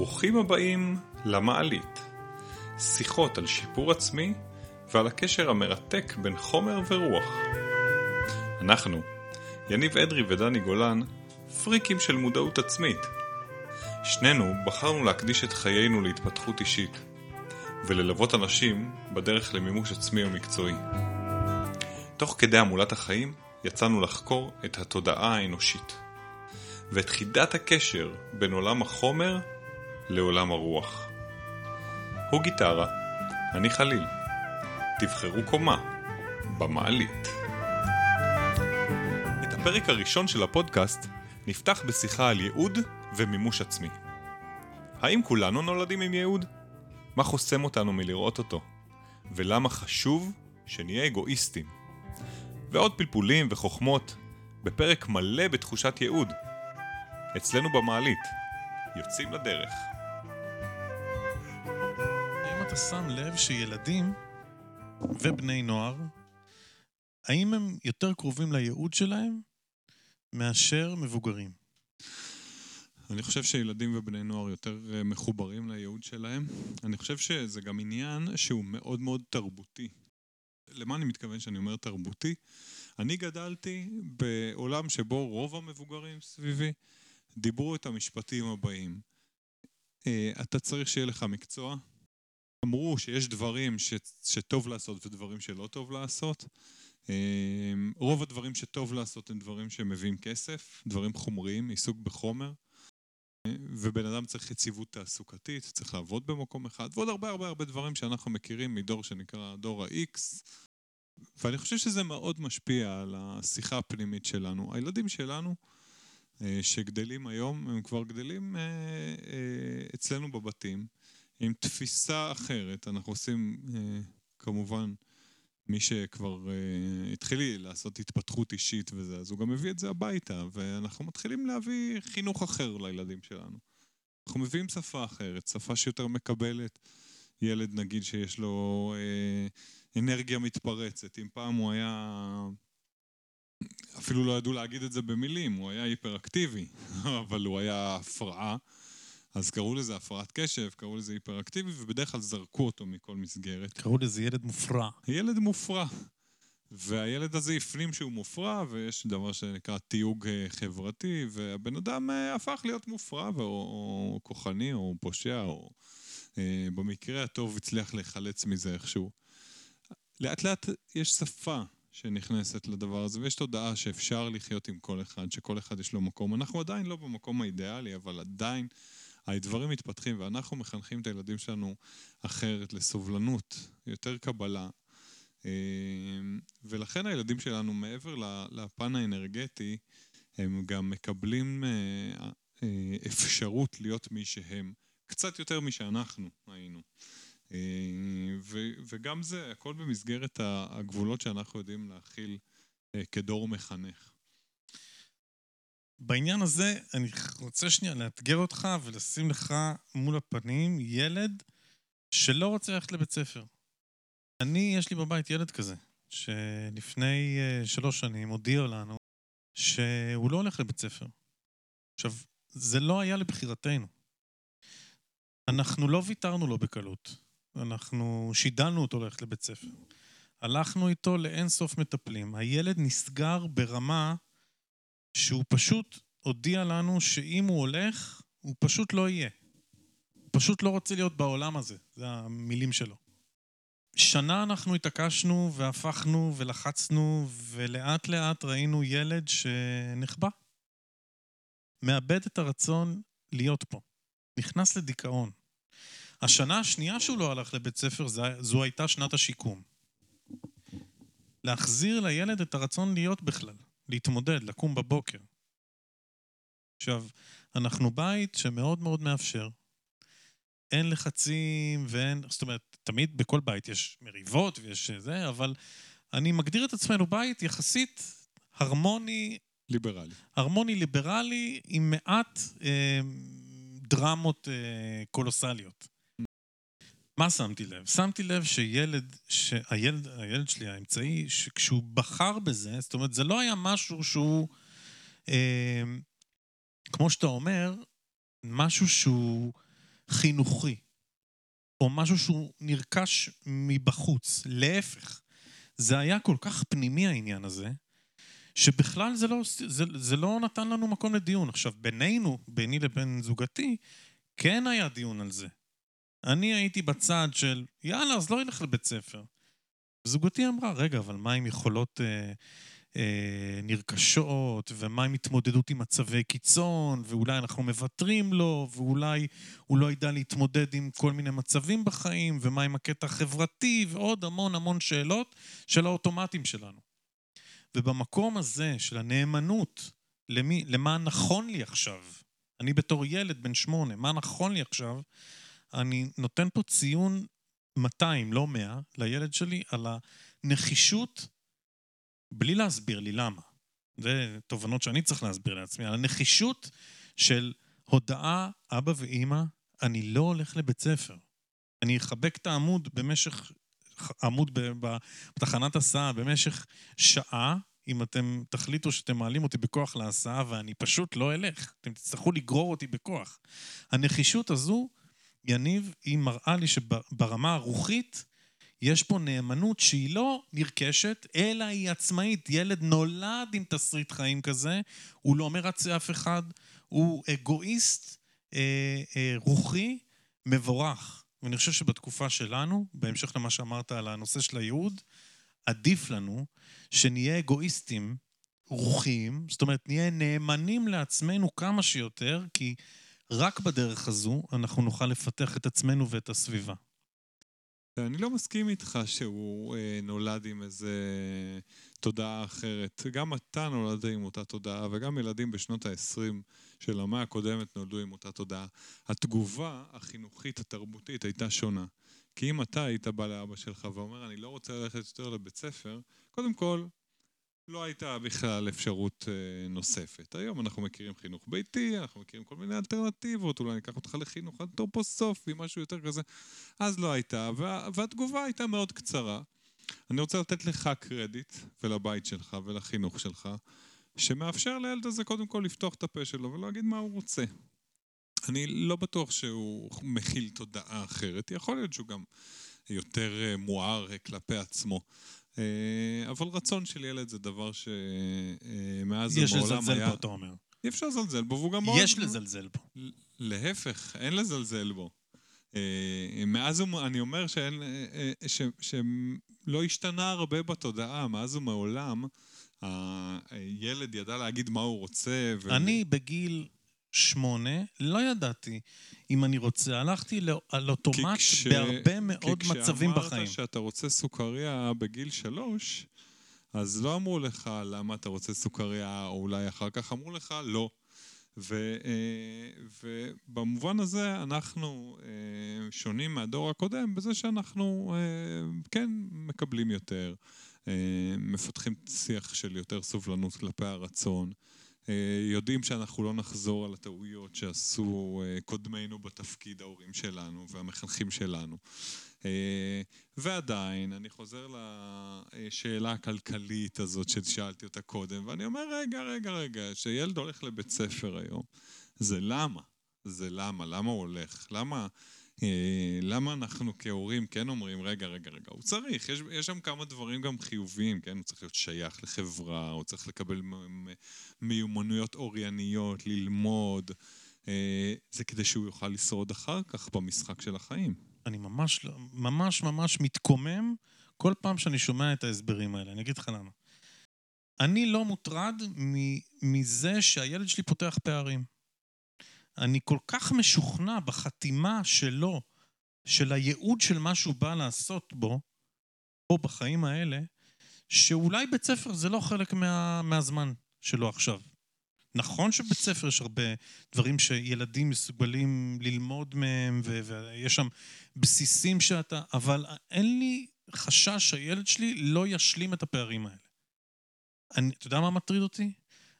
ברוכים הבאים למעלית. שיחות על שיפור עצמי ועל הקשר המרתק בין חומר ורוח. אנחנו, יניב אדרי ודני גולן, פריקים של מודעות עצמית. שנינו בחרנו להקדיש את חיינו להתפתחות אישית, וללוות אנשים בדרך למימוש עצמי ומקצועי. תוך כדי המולת החיים יצאנו לחקור את התודעה האנושית, ואת חידת הקשר בין עולם החומר לעולם הרוח. הוא גיטרה, אני חליל. תבחרו קומה, במעלית. את הפרק הראשון של הפודקאסט נפתח בשיחה על ייעוד ומימוש עצמי. האם כולנו נולדים עם ייעוד? מה חוסם אותנו מלראות אותו? ולמה חשוב שנהיה אגואיסטים? ועוד פלפולים וחוכמות בפרק מלא בתחושת ייעוד. אצלנו במעלית. יוצאים לדרך. אתה שם לב שילדים ובני נוער, האם הם יותר קרובים לייעוד שלהם מאשר מבוגרים? אני חושב שילדים ובני נוער יותר אה, מחוברים לייעוד שלהם. אני חושב שזה גם עניין שהוא מאוד מאוד תרבותי. למה אני מתכוון שאני אומר תרבותי? אני גדלתי בעולם שבו רוב המבוגרים סביבי דיברו את המשפטים הבאים. אה, אתה צריך שיהיה לך מקצוע. אמרו שיש דברים ש, שטוב לעשות ודברים שלא טוב לעשות. אה, רוב הדברים שטוב לעשות הם דברים שמביאים כסף, דברים חומריים, עיסוק בחומר. אה, ובן אדם צריך יציבות תעסוקתית, צריך לעבוד במקום אחד, ועוד הרבה הרבה הרבה דברים שאנחנו מכירים מדור שנקרא דור ה-X. ואני חושב שזה מאוד משפיע על השיחה הפנימית שלנו. הילדים שלנו, אה, שגדלים היום, הם כבר גדלים אצלנו בבתים, עם תפיסה אחרת. אנחנו עושים, כמובן, מי שכבר התחיל לעשות התפתחות אישית וזה, אז הוא גם מביא את זה הביתה, ואנחנו מתחילים להביא חינוך אחר לילדים שלנו. אנחנו מביאים שפה אחרת, שפה שיותר מקבלת. ילד, נגיד, שיש לו אה, אנרגיה מתפרצת. אם פעם הוא היה אפילו לא ידעו להגיד את זה במילים, הוא היה היפראקטיבי, אבל הוא היה הפרעה. אז קראו לזה הפרעת קשב, קראו לזה היפראקטיבי, ובדרך כלל זרקו אותו מכל מסגרת. קראו לזה ילד מופרע. ילד מופרע. והילד הזה הפנים שהוא מופרע, ויש דבר שנקרא תיוג אה, חברתי, והבן אדם אה, הפך להיות מופרע, או, או כוחני, או פושע, או אה, במקרה הטוב הצליח להיחלץ מזה איכשהו. לאט לאט יש שפה שנכנסת לדבר הזה, ויש תודעה שאפשר לחיות עם כל אחד, שכל אחד יש לו מקום. אנחנו עדיין לא במקום האידיאלי, אבל עדיין הדברים מתפתחים, ואנחנו מחנכים את הילדים שלנו אחרת, לסובלנות, יותר קבלה. אה, ולכן הילדים שלנו, מעבר לפן האנרגטי, הם גם מקבלים אה, אה, אפשרות להיות מי שהם, קצת יותר משאנחנו היינו. אה, וגם זה, הכל במסגרת הגבולות שאנחנו יודעים להכיל אה, כדור מחנך. בעניין הזה, אני רוצה שנייה לאתגר אותך ולשים לך מול הפנים ילד שלא רוצה ללכת לבית ספר. אני, יש לי בבית ילד כזה, שלפני uh, שלוש שנים הודיע לנו שהוא לא הולך לבית ספר. עכשיו, זה לא היה לבחירתנו. אנחנו לא ויתרנו לו בקלות. אנחנו שידלנו אותו ללכת לבית ספר. הלכנו איתו לאין סוף מטפלים. הילד נסגר ברמה שהוא פשוט הודיע לנו שאם הוא הולך, הוא פשוט לא יהיה. הוא פשוט לא רוצה להיות בעולם הזה, זה המילים שלו. שנה אנחנו התעקשנו והפכנו ולחצנו, ולאט לאט ראינו ילד שנחבא. מאבד את הרצון להיות פה. נכנס לדיכאון. השנה השנייה שהוא לא הלך לבית ספר, זו הייתה שנת השיקום. להחזיר לילד את הרצון להיות בכלל, להתמודד, לקום בבוקר. עכשיו, אנחנו בית שמאוד מאוד מאפשר. אין לחצים ואין, זאת אומרת, תמיד בכל בית יש מריבות ויש זה, אבל אני מגדיר את עצמנו בית יחסית הרמוני... ליברלי. הרמוני ליברלי עם מעט אה, דרמות אה, קולוסליות. מה שמתי לב? שמתי לב שילד, שהילד, הילד שלי האמצעי, שכשהוא בחר בזה, זאת אומרת, זה לא היה משהו שהוא, אה, כמו שאתה אומר, משהו שהוא חינוכי, או משהו שהוא נרכש מבחוץ. להפך, זה היה כל כך פנימי העניין הזה, שבכלל זה לא, זה, זה לא נתן לנו מקום לדיון. עכשיו, בינינו, ביני לבין זוגתי, כן היה דיון על זה. אני הייתי בצד של, יאללה, אז לא ילך לבית ספר. זוגתי אמרה, רגע, אבל מה עם יכולות אה, אה, נרכשות, ומה עם התמודדות עם מצבי קיצון, ואולי אנחנו מוותרים לו, ואולי הוא לא ידע להתמודד עם כל מיני מצבים בחיים, ומה עם הקטע החברתי, ועוד המון המון שאלות של האוטומטים שלנו. ובמקום הזה של הנאמנות למי, למה נכון לי עכשיו, אני בתור ילד בן שמונה, מה נכון לי עכשיו, אני נותן פה ציון 200, לא 100, לילד שלי על הנחישות, בלי להסביר לי למה. זה תובנות שאני צריך להסביר לעצמי, על הנחישות של הודעה, אבא ואימא, אני לא הולך לבית ספר. אני אחבק את העמוד במשך, עמוד בתחנת הסעה במשך שעה, אם אתם תחליטו שאתם מעלים אותי בכוח להסעה ואני פשוט לא אלך. אתם תצטרכו לגרור אותי בכוח. הנחישות הזו יניב, היא מראה לי שברמה הרוחית יש פה נאמנות שהיא לא נרכשת, אלא היא עצמאית. ילד נולד עם תסריט חיים כזה, הוא לא מרצה אף אחד, הוא אגואיסט אה, אה, רוחי מבורך. ואני חושב שבתקופה שלנו, בהמשך למה שאמרת על הנושא של הייעוד, עדיף לנו שנהיה אגואיסטים רוחיים, זאת אומרת, נהיה נאמנים לעצמנו כמה שיותר, כי רק בדרך הזו אנחנו נוכל לפתח את עצמנו ואת הסביבה. אני לא מסכים איתך שהוא אה, נולד עם איזה תודעה אחרת. גם אתה נולדת עם אותה תודעה, וגם ילדים בשנות ה-20 של המאה הקודמת נולדו עם אותה תודעה. התגובה החינוכית, התרבותית, הייתה שונה. כי אם אתה היית בא לאבא שלך ואומר, אני לא רוצה ללכת יותר לבית ספר, קודם כל, לא הייתה בכלל אפשרות אה, נוספת. היום אנחנו מכירים חינוך ביתי, אנחנו מכירים כל מיני אלטרנטיבות, אולי ניקח אותך לחינוך אנתרופוסופי, משהו יותר כזה. אז לא הייתה, וה, והתגובה הייתה מאוד קצרה. אני רוצה לתת לך קרדיט, ולבית שלך ולחינוך שלך, שמאפשר לילד הזה קודם כל לפתוח את הפה שלו ולהגיד מה הוא רוצה. אני לא בטוח שהוא מכיל תודעה אחרת, יכול להיות שהוא גם יותר אה, מואר כלפי עצמו. אה, אבל רצון של ילד זה דבר שמאז ומעולם היה... יש לזלזל בו, אתה אומר. אי אפשר לזלזל בו, והוא גם מאוד... יש לזלזל בו. להפך, אין לזלזל בו. אה, מאז אני אומר שאין, אה, ש, שלא השתנה הרבה בתודעה, מאז ומעולם הילד ידע להגיד מה הוא רוצה. ו... אני בגיל שמונה, לא ידעתי אם אני רוצה. הלכתי על אוטומט כש... בהרבה מאוד מצבים בחיים. כי כשאמרת שאתה רוצה סוכריה בגיל שלוש, אז לא אמרו לך למה אתה רוצה סוכריה, או אולי אחר כך אמרו לך לא. ו, אה, ובמובן הזה אנחנו אה, שונים מהדור הקודם בזה שאנחנו אה, כן מקבלים יותר, מפתחים שיח של יותר סובלנות כלפי הרצון. אה, יודעים שאנחנו לא נחזור על הטעויות שעשו אה, קודמינו בתפקיד ההורים שלנו והמחנכים שלנו. אה, ועדיין, אני חוזר לשאלה הכלכלית הזאת ששאלתי אותה קודם, ואני אומר, רגע, רגע, רגע, שילד הולך לבית ספר היום, זה למה? זה למה? למה הוא הולך? למה... אה, למה אנחנו כהורים כן אומרים, רגע, רגע, רגע, הוא צריך, יש, יש שם כמה דברים גם חיוביים, כן? הוא צריך להיות שייך לחברה, הוא צריך לקבל מיומנויות אורייניות, ללמוד, אה, זה כדי שהוא יוכל לשרוד אחר כך במשחק של החיים. אני ממש, ממש ממש מתקומם כל פעם שאני שומע את ההסברים האלה, אני אגיד לך למה. אני לא מוטרד מזה שהילד שלי פותח פערים. אני כל כך משוכנע בחתימה שלו, של הייעוד של מה שהוא בא לעשות בו, פה בחיים האלה, שאולי בית ספר זה לא חלק מה, מהזמן שלו עכשיו. נכון שבית ספר יש הרבה דברים שילדים מסוגלים ללמוד מהם, ו- ויש שם בסיסים שאתה... אבל אין לי חשש שהילד שלי לא ישלים את הפערים האלה. אני, אתה יודע מה מטריד אותי?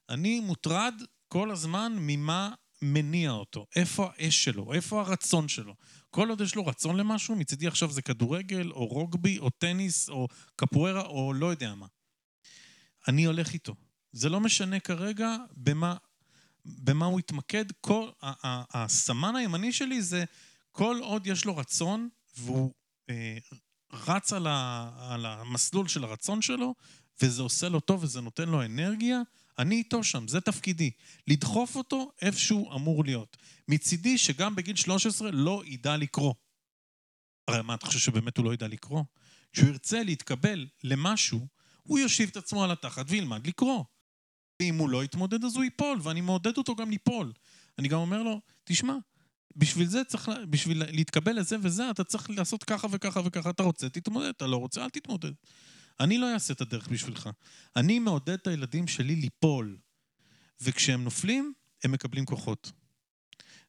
אני מוטרד כל הזמן ממה מניע אותו? איפה האש שלו? איפה הרצון שלו? כל עוד יש לו רצון למשהו, מצידי עכשיו זה כדורגל, או רוגבי, או טניס, או קפוארה, או לא יודע מה. אני הולך איתו. זה לא משנה כרגע במה, במה הוא יתמקד. כל, הסמן הימני שלי זה כל עוד יש לו רצון, והוא אה, רץ על, ה, על המסלול של הרצון שלו, וזה עושה לו טוב וזה נותן לו אנרגיה, אני איתו שם, זה תפקידי. לדחוף אותו איפה שהוא אמור להיות. מצידי שגם בגיל 13 לא ידע לקרוא. הרי מה, אתה חושב שבאמת הוא לא ידע לקרוא? כשהוא ירצה להתקבל למשהו, הוא יושיב את עצמו על התחת וילמד לקרוא. ואם הוא לא יתמודד אז הוא ייפול, ואני מעודד אותו גם ליפול. אני גם אומר לו, תשמע, בשביל זה צריך, בשביל להתקבל לזה וזה, אתה צריך לעשות ככה וככה וככה. אתה רוצה, תתמודד, אתה לא רוצה, אל תתמודד. אני לא אעשה את הדרך בשבילך. אני מעודד את הילדים שלי ליפול. וכשהם נופלים, הם מקבלים כוחות.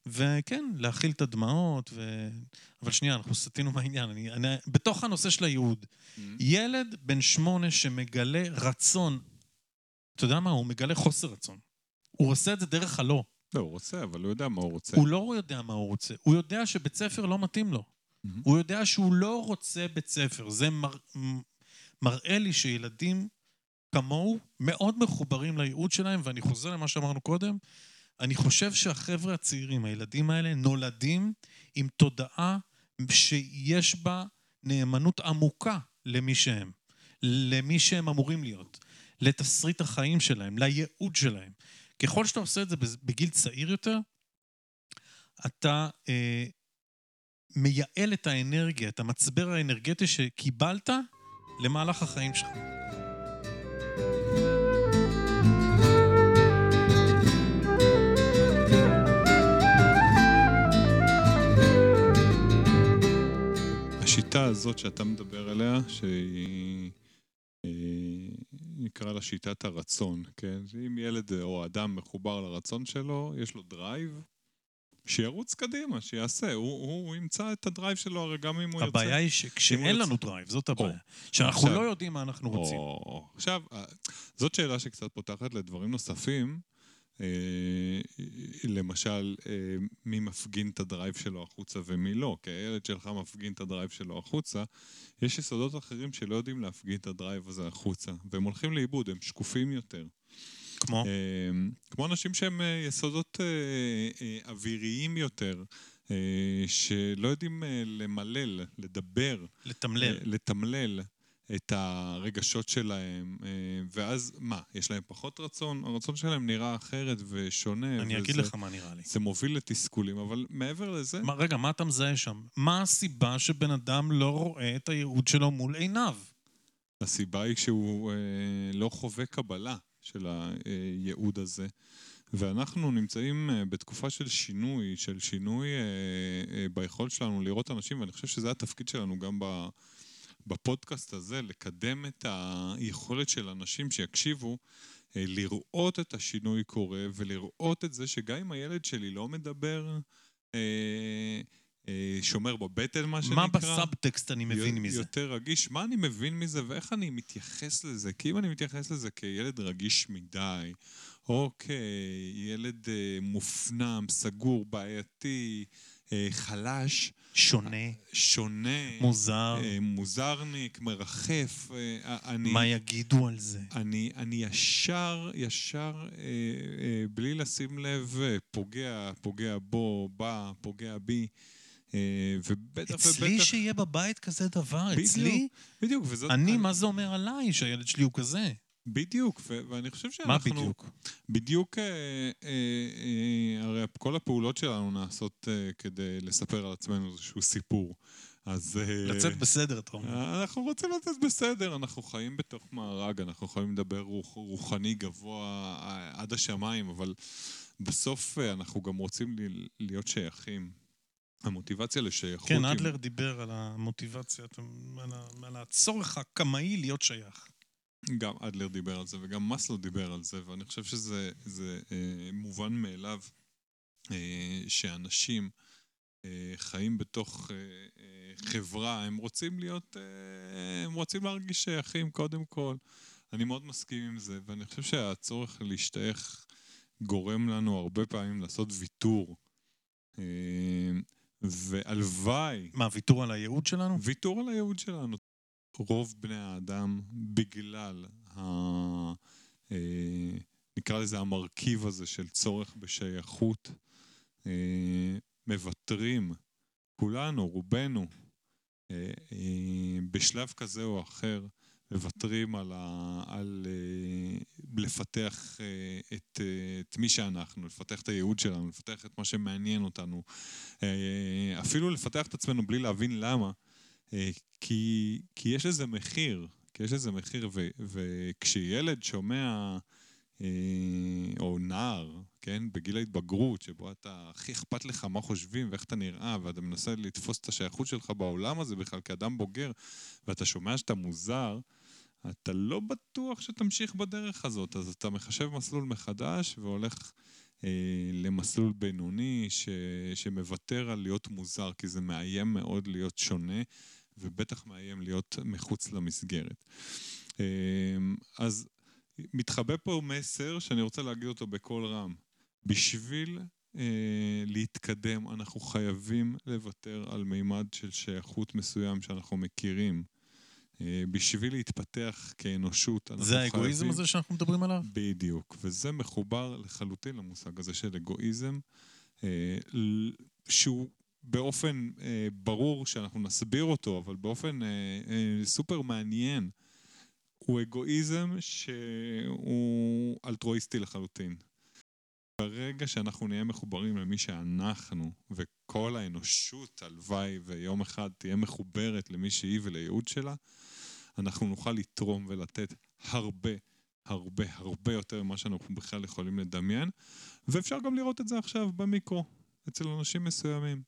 וכן, להכיל את הדמעות, ו... אבל שנייה, אנחנו סטינו מהעניין. אני, אני, בתוך הנושא של הייעוד, mm-hmm. ילד בן שמונה שמגלה רצון, אתה יודע מה? הוא מגלה חוסר רצון. הוא עושה את זה דרך הלא. לא, הוא רוצה, אבל הוא יודע מה הוא רוצה. הוא לא יודע מה הוא רוצה. הוא יודע שבית ספר לא מתאים לו. Mm-hmm. הוא יודע שהוא לא רוצה בית ספר. זה מר... מראה לי שילדים כמוהו מאוד מחוברים לייעוד שלהם, ואני חוזר למה שאמרנו קודם, אני חושב שהחבר'ה הצעירים, הילדים האלה, נולדים עם תודעה שיש בה נאמנות עמוקה למי שהם, למי שהם אמורים להיות, לתסריט החיים שלהם, לייעוד שלהם. ככל שאתה עושה את זה בגיל צעיר יותר, אתה אה, מייעל את האנרגיה, את המצבר האנרגטי שקיבלת למהלך החיים שלך. השיטה הזאת שאתה מדבר עליה, שהיא... אה, נקרא לה שיטת הרצון, כן? אם ילד או אדם מחובר לרצון שלו, יש לו drive, שירוץ קדימה, שיעשה, הוא, הוא, הוא ימצא את ה drive שלו, הרי גם אם הוא יוצא... הבעיה היא שכשאין לנו drive, זאת הבעיה. שאנחנו עכשיו, לא יודעים מה אנחנו רוצים. או, עכשיו, זאת שאלה שקצת פותחת לדברים נוספים. אה, למשל, אה, מי מפגין את ה drive שלו החוצה ומי לא, כי הילד שלך מפגין את ה drive שלו החוצה, יש יסודות אחרים שלא יודעים להפגין את ה drive הזה החוצה, והם הולכים לאיבוד, הם שקופים יותר. כמו? כמו אנשים שהם יסודות אוויריים יותר. שלא יודעים למלל, לדבר. לתמלל. לתמלל. את הרגשות שלהם, אה, ואז מה, יש להם פחות רצון? הרצון שלהם נראה אחרת ושונה. אני אגיד לך מה נראה לי. זה מוביל לתסכולים, אבל מעבר לזה... מה, רגע, מה אתה מזהה שם? מה הסיבה שבן אדם לא רואה את הייעוד שלו מול עיניו? הסיבה היא שהוא אה, לא חווה קבלה של הייעוד הזה. ואנחנו נמצאים אה, בתקופה של שינוי, של שינוי אה, אה, ביכולת שלנו לראות אנשים, ואני חושב שזה התפקיד שלנו גם. בפודקאסט הזה לקדם את היכולת של אנשים שיקשיבו לראות את השינוי קורה ולראות את זה שגם אם הילד שלי לא מדבר, שומר בבטן, מה שנקרא. מה בסאבטקסט אני מבין מזה? יותר רגיש. מה אני מבין מזה ואיך אני מתייחס לזה? כי אם אני מתייחס לזה כילד רגיש מדי, או כילד מופנם, סגור, בעייתי, חלש, שונה. שונה. מוזר. אה, מוזרניק, מרחף. אה, אני... מה יגידו על זה? אני, אני ישר, ישר, אה, בלי לשים לב, פוגע, פוגע בו, בא, פוגע בי. ובטח אצלי ובטח... שיהיה בבית כזה דבר, בדיוק, אצלי? בדיוק, וזאת... אני, אני, מה זה אומר עליי שהילד שלי הוא כזה? בדיוק, ו- ואני חושב שאנחנו... מה בדיוק? בדיוק, אה, אה, אה, הרי כל הפעולות שלנו נעשות אה, כדי לספר על עצמנו איזשהו סיפור. אז... אה, לצאת בסדר, אתה אומר. אנחנו רוצים לצאת בסדר, אנחנו חיים בתוך מארג, אנחנו יכולים לדבר רוח, רוחני גבוה אה, עד השמיים, אבל בסוף אה, אנחנו גם רוצים להיות שייכים. המוטיבציה לשייכות... כן, אדלר עם... דיבר על המוטיבציה, על, על הצורך הקמאי להיות שייך. גם אדלר דיבר על זה וגם מסלו דיבר על זה, ואני חושב שזה זה, אה, מובן מאליו אה, שאנשים אה, חיים בתוך אה, אה, חברה, הם רוצים להיות, אה, הם רוצים להרגיש שייכים קודם כל. אני מאוד מסכים עם זה, ואני חושב שהצורך להשתייך גורם לנו הרבה פעמים לעשות ויתור. אה, והלוואי... מה, ויתור על הייעוד שלנו? ויתור על הייעוד שלנו. רוב בני האדם, בגלל ה... אה, נקרא לזה המרכיב הזה של צורך בשייכות, אה, מוותרים כולנו, רובנו, אה, בשלב כזה או אחר, מוותרים על, ה, על אה, לפתח את, את מי שאנחנו, לפתח את הייעוד שלנו, לפתח את מה שמעניין אותנו, אפילו לפתח את עצמנו בלי להבין למה, כי, כי יש לזה מחיר, כי יש לזה מחיר, ו, וכשילד שומע, או נער, כן, בגיל ההתבגרות, שבו אתה הכי אכפת לך מה חושבים ואיך אתה נראה, ואתה מנסה לתפוס את השייכות שלך בעולם הזה בכלל כאדם בוגר, ואתה שומע שאתה מוזר, אתה לא בטוח שתמשיך בדרך הזאת, אז אתה מחשב מסלול מחדש והולך אה, למסלול בינוני ש, שמוותר על להיות מוזר, כי זה מאיים מאוד להיות שונה, ובטח מאיים להיות מחוץ למסגרת. אה, אז מתחבא פה מסר שאני רוצה להגיד אותו בקול רם. בשביל אה, להתקדם, אנחנו חייבים לוותר על מימד של שייכות מסוים שאנחנו מכירים. אה, בשביל להתפתח כאנושות, אנחנו חייבים... זה האגואיזם. הזה שאנחנו מדברים עליו? בדיוק, וזה מחובר לחלוטין למושג הזה של אגואיזם, אה, שהוא באופן אה, ברור שאנחנו נסביר אותו, אבל באופן סופר מעניין, הוא אגואיזם שהוא אלטרואיסטי לחלוטין. ברגע שאנחנו נהיה מחוברים למי שאנחנו, וכל האנושות, הלוואי ויום אחד תהיה מחוברת למי שהיא ולייעוד שלה, אנחנו נוכל לתרום ולתת הרבה, הרבה, הרבה יותר ממה שאנחנו בכלל יכולים לדמיין, ואפשר גם לראות את זה עכשיו במיקרו, אצל אנשים מסוימים.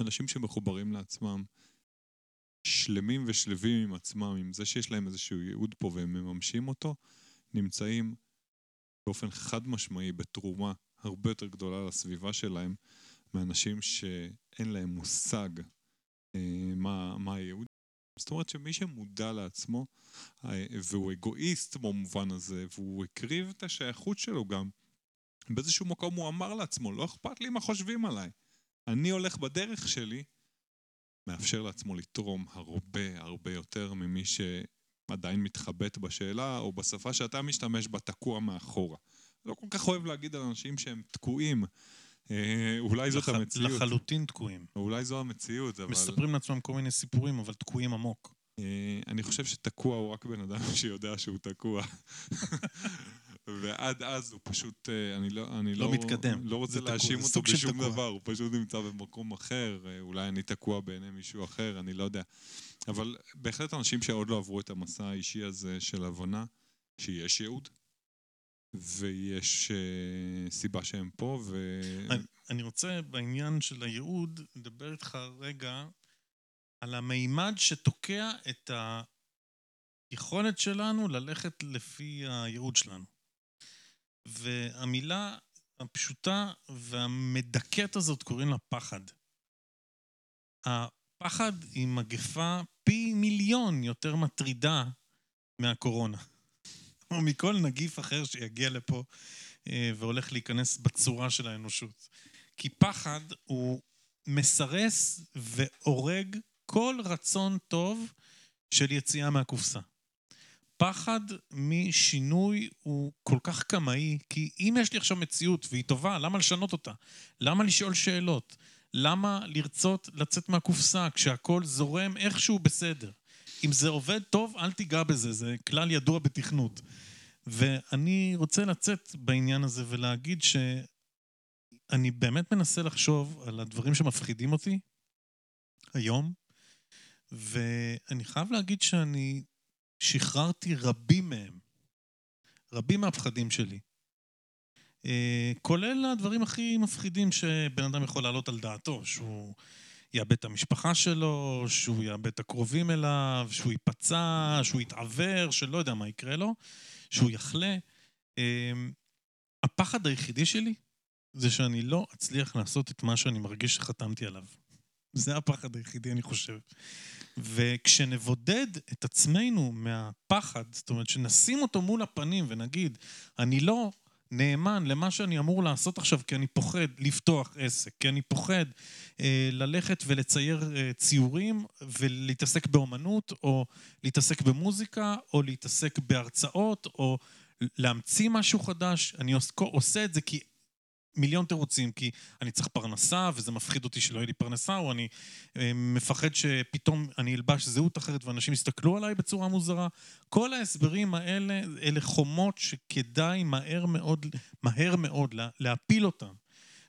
אנשים שמחוברים לעצמם, שלמים ושלבים עם עצמם, עם זה שיש להם איזשהו ייעוד פה והם מממשים אותו, נמצאים באופן חד משמעי בתרומה הרבה יותר גדולה לסביבה שלהם מאנשים שאין להם מושג אה, מה, מה הייעוד. זאת אומרת שמי שמודע לעצמו אה, והוא אגואיסט במובן הזה והוא הקריב את השייכות שלו גם באיזשהו מקום הוא אמר לעצמו לא אכפת לי מה חושבים עליי אני הולך בדרך שלי מאפשר לעצמו לתרום הרבה הרבה יותר ממי ש... עדיין מתחבט בשאלה, או בשפה שאתה משתמש בה תקוע מאחורה. לא כל כך אוהב להגיד על אנשים שהם תקועים. אה, אולי זאת לח... המציאות. לחלוטין תקועים. אולי זו המציאות, אבל... מספרים לעצמם כל מיני סיפורים, אבל תקועים עמוק. אה, אני חושב שתקוע הוא רק בן אדם שיודע שהוא תקוע. ועד אז הוא פשוט, אה, אני לא, אני לא, לא מתקדם. לא רוצה להאשים אותו בשום דבר, הוא פשוט נמצא במקום אחר, אולי אני תקוע בעיני מישהו אחר, אני לא יודע. אבל בהחלט אנשים שעוד לא עברו את המסע האישי הזה של הבנה, שיש ייעוד, ויש uh, סיבה שהם פה, ו... אני רוצה בעניין של הייעוד לדבר איתך רגע על המימד שתוקע את היכולת שלנו ללכת לפי הייעוד שלנו. והמילה הפשוטה והמדכאת הזאת קוראים לה פחד. הפחד היא מגפה פי מיליון יותר מטרידה מהקורונה. או מכל נגיף אחר שיגיע לפה אה, והולך להיכנס בצורה של האנושות. כי פחד הוא מסרס והורג כל רצון טוב של יציאה מהקופסה. הפחד משינוי הוא כל כך קמאי, כי אם יש לי עכשיו מציאות והיא טובה, למה לשנות אותה? למה לשאול שאלות? למה לרצות לצאת מהקופסה כשהכול זורם איכשהו בסדר? אם זה עובד טוב, אל תיגע בזה, זה כלל ידוע בתכנות. ואני רוצה לצאת בעניין הזה ולהגיד שאני באמת מנסה לחשוב על הדברים שמפחידים אותי היום, ואני חייב להגיד שאני שחררתי רבים מהם. רבים מהפחדים שלי. אה, כולל הדברים הכי מפחידים שבן אדם יכול להעלות על דעתו, שהוא יאבד את המשפחה שלו, שהוא יאבד את הקרובים אליו, שהוא ייפצע, שהוא יתעוור, שלא יודע מה יקרה לו, שהוא יחלה. אה, הפחד היחידי שלי זה שאני לא אצליח לעשות את מה שאני מרגיש שחתמתי עליו. זה הפחד היחידי, אני חושב. וכשנבודד את עצמנו מהפחד, זאת אומרת, שנשים אותו מול הפנים ונגיד, אני לא נאמן למה שאני אמור לעשות עכשיו כי אני פוחד לפתוח עסק, כי אני פוחד אה, ללכת ולצייר אה, ציורים ולהתעסק באומנות, או להתעסק במוזיקה, או להתעסק בהרצאות, או להמציא משהו חדש. אני עושה את זה כי מיליון תירוצים, כי אני צריך פרנסה, וזה מפחיד אותי שלא יהיה לי פרנסה, או אני אה, מפחד שפתאום אני אלבש זהות אחרת ואנשים יסתכלו עליי בצורה מוזרה. כל ההסברים האלה, אלה חומות שכדאי מהר מאוד, מהר מאוד לה, להפיל אותם.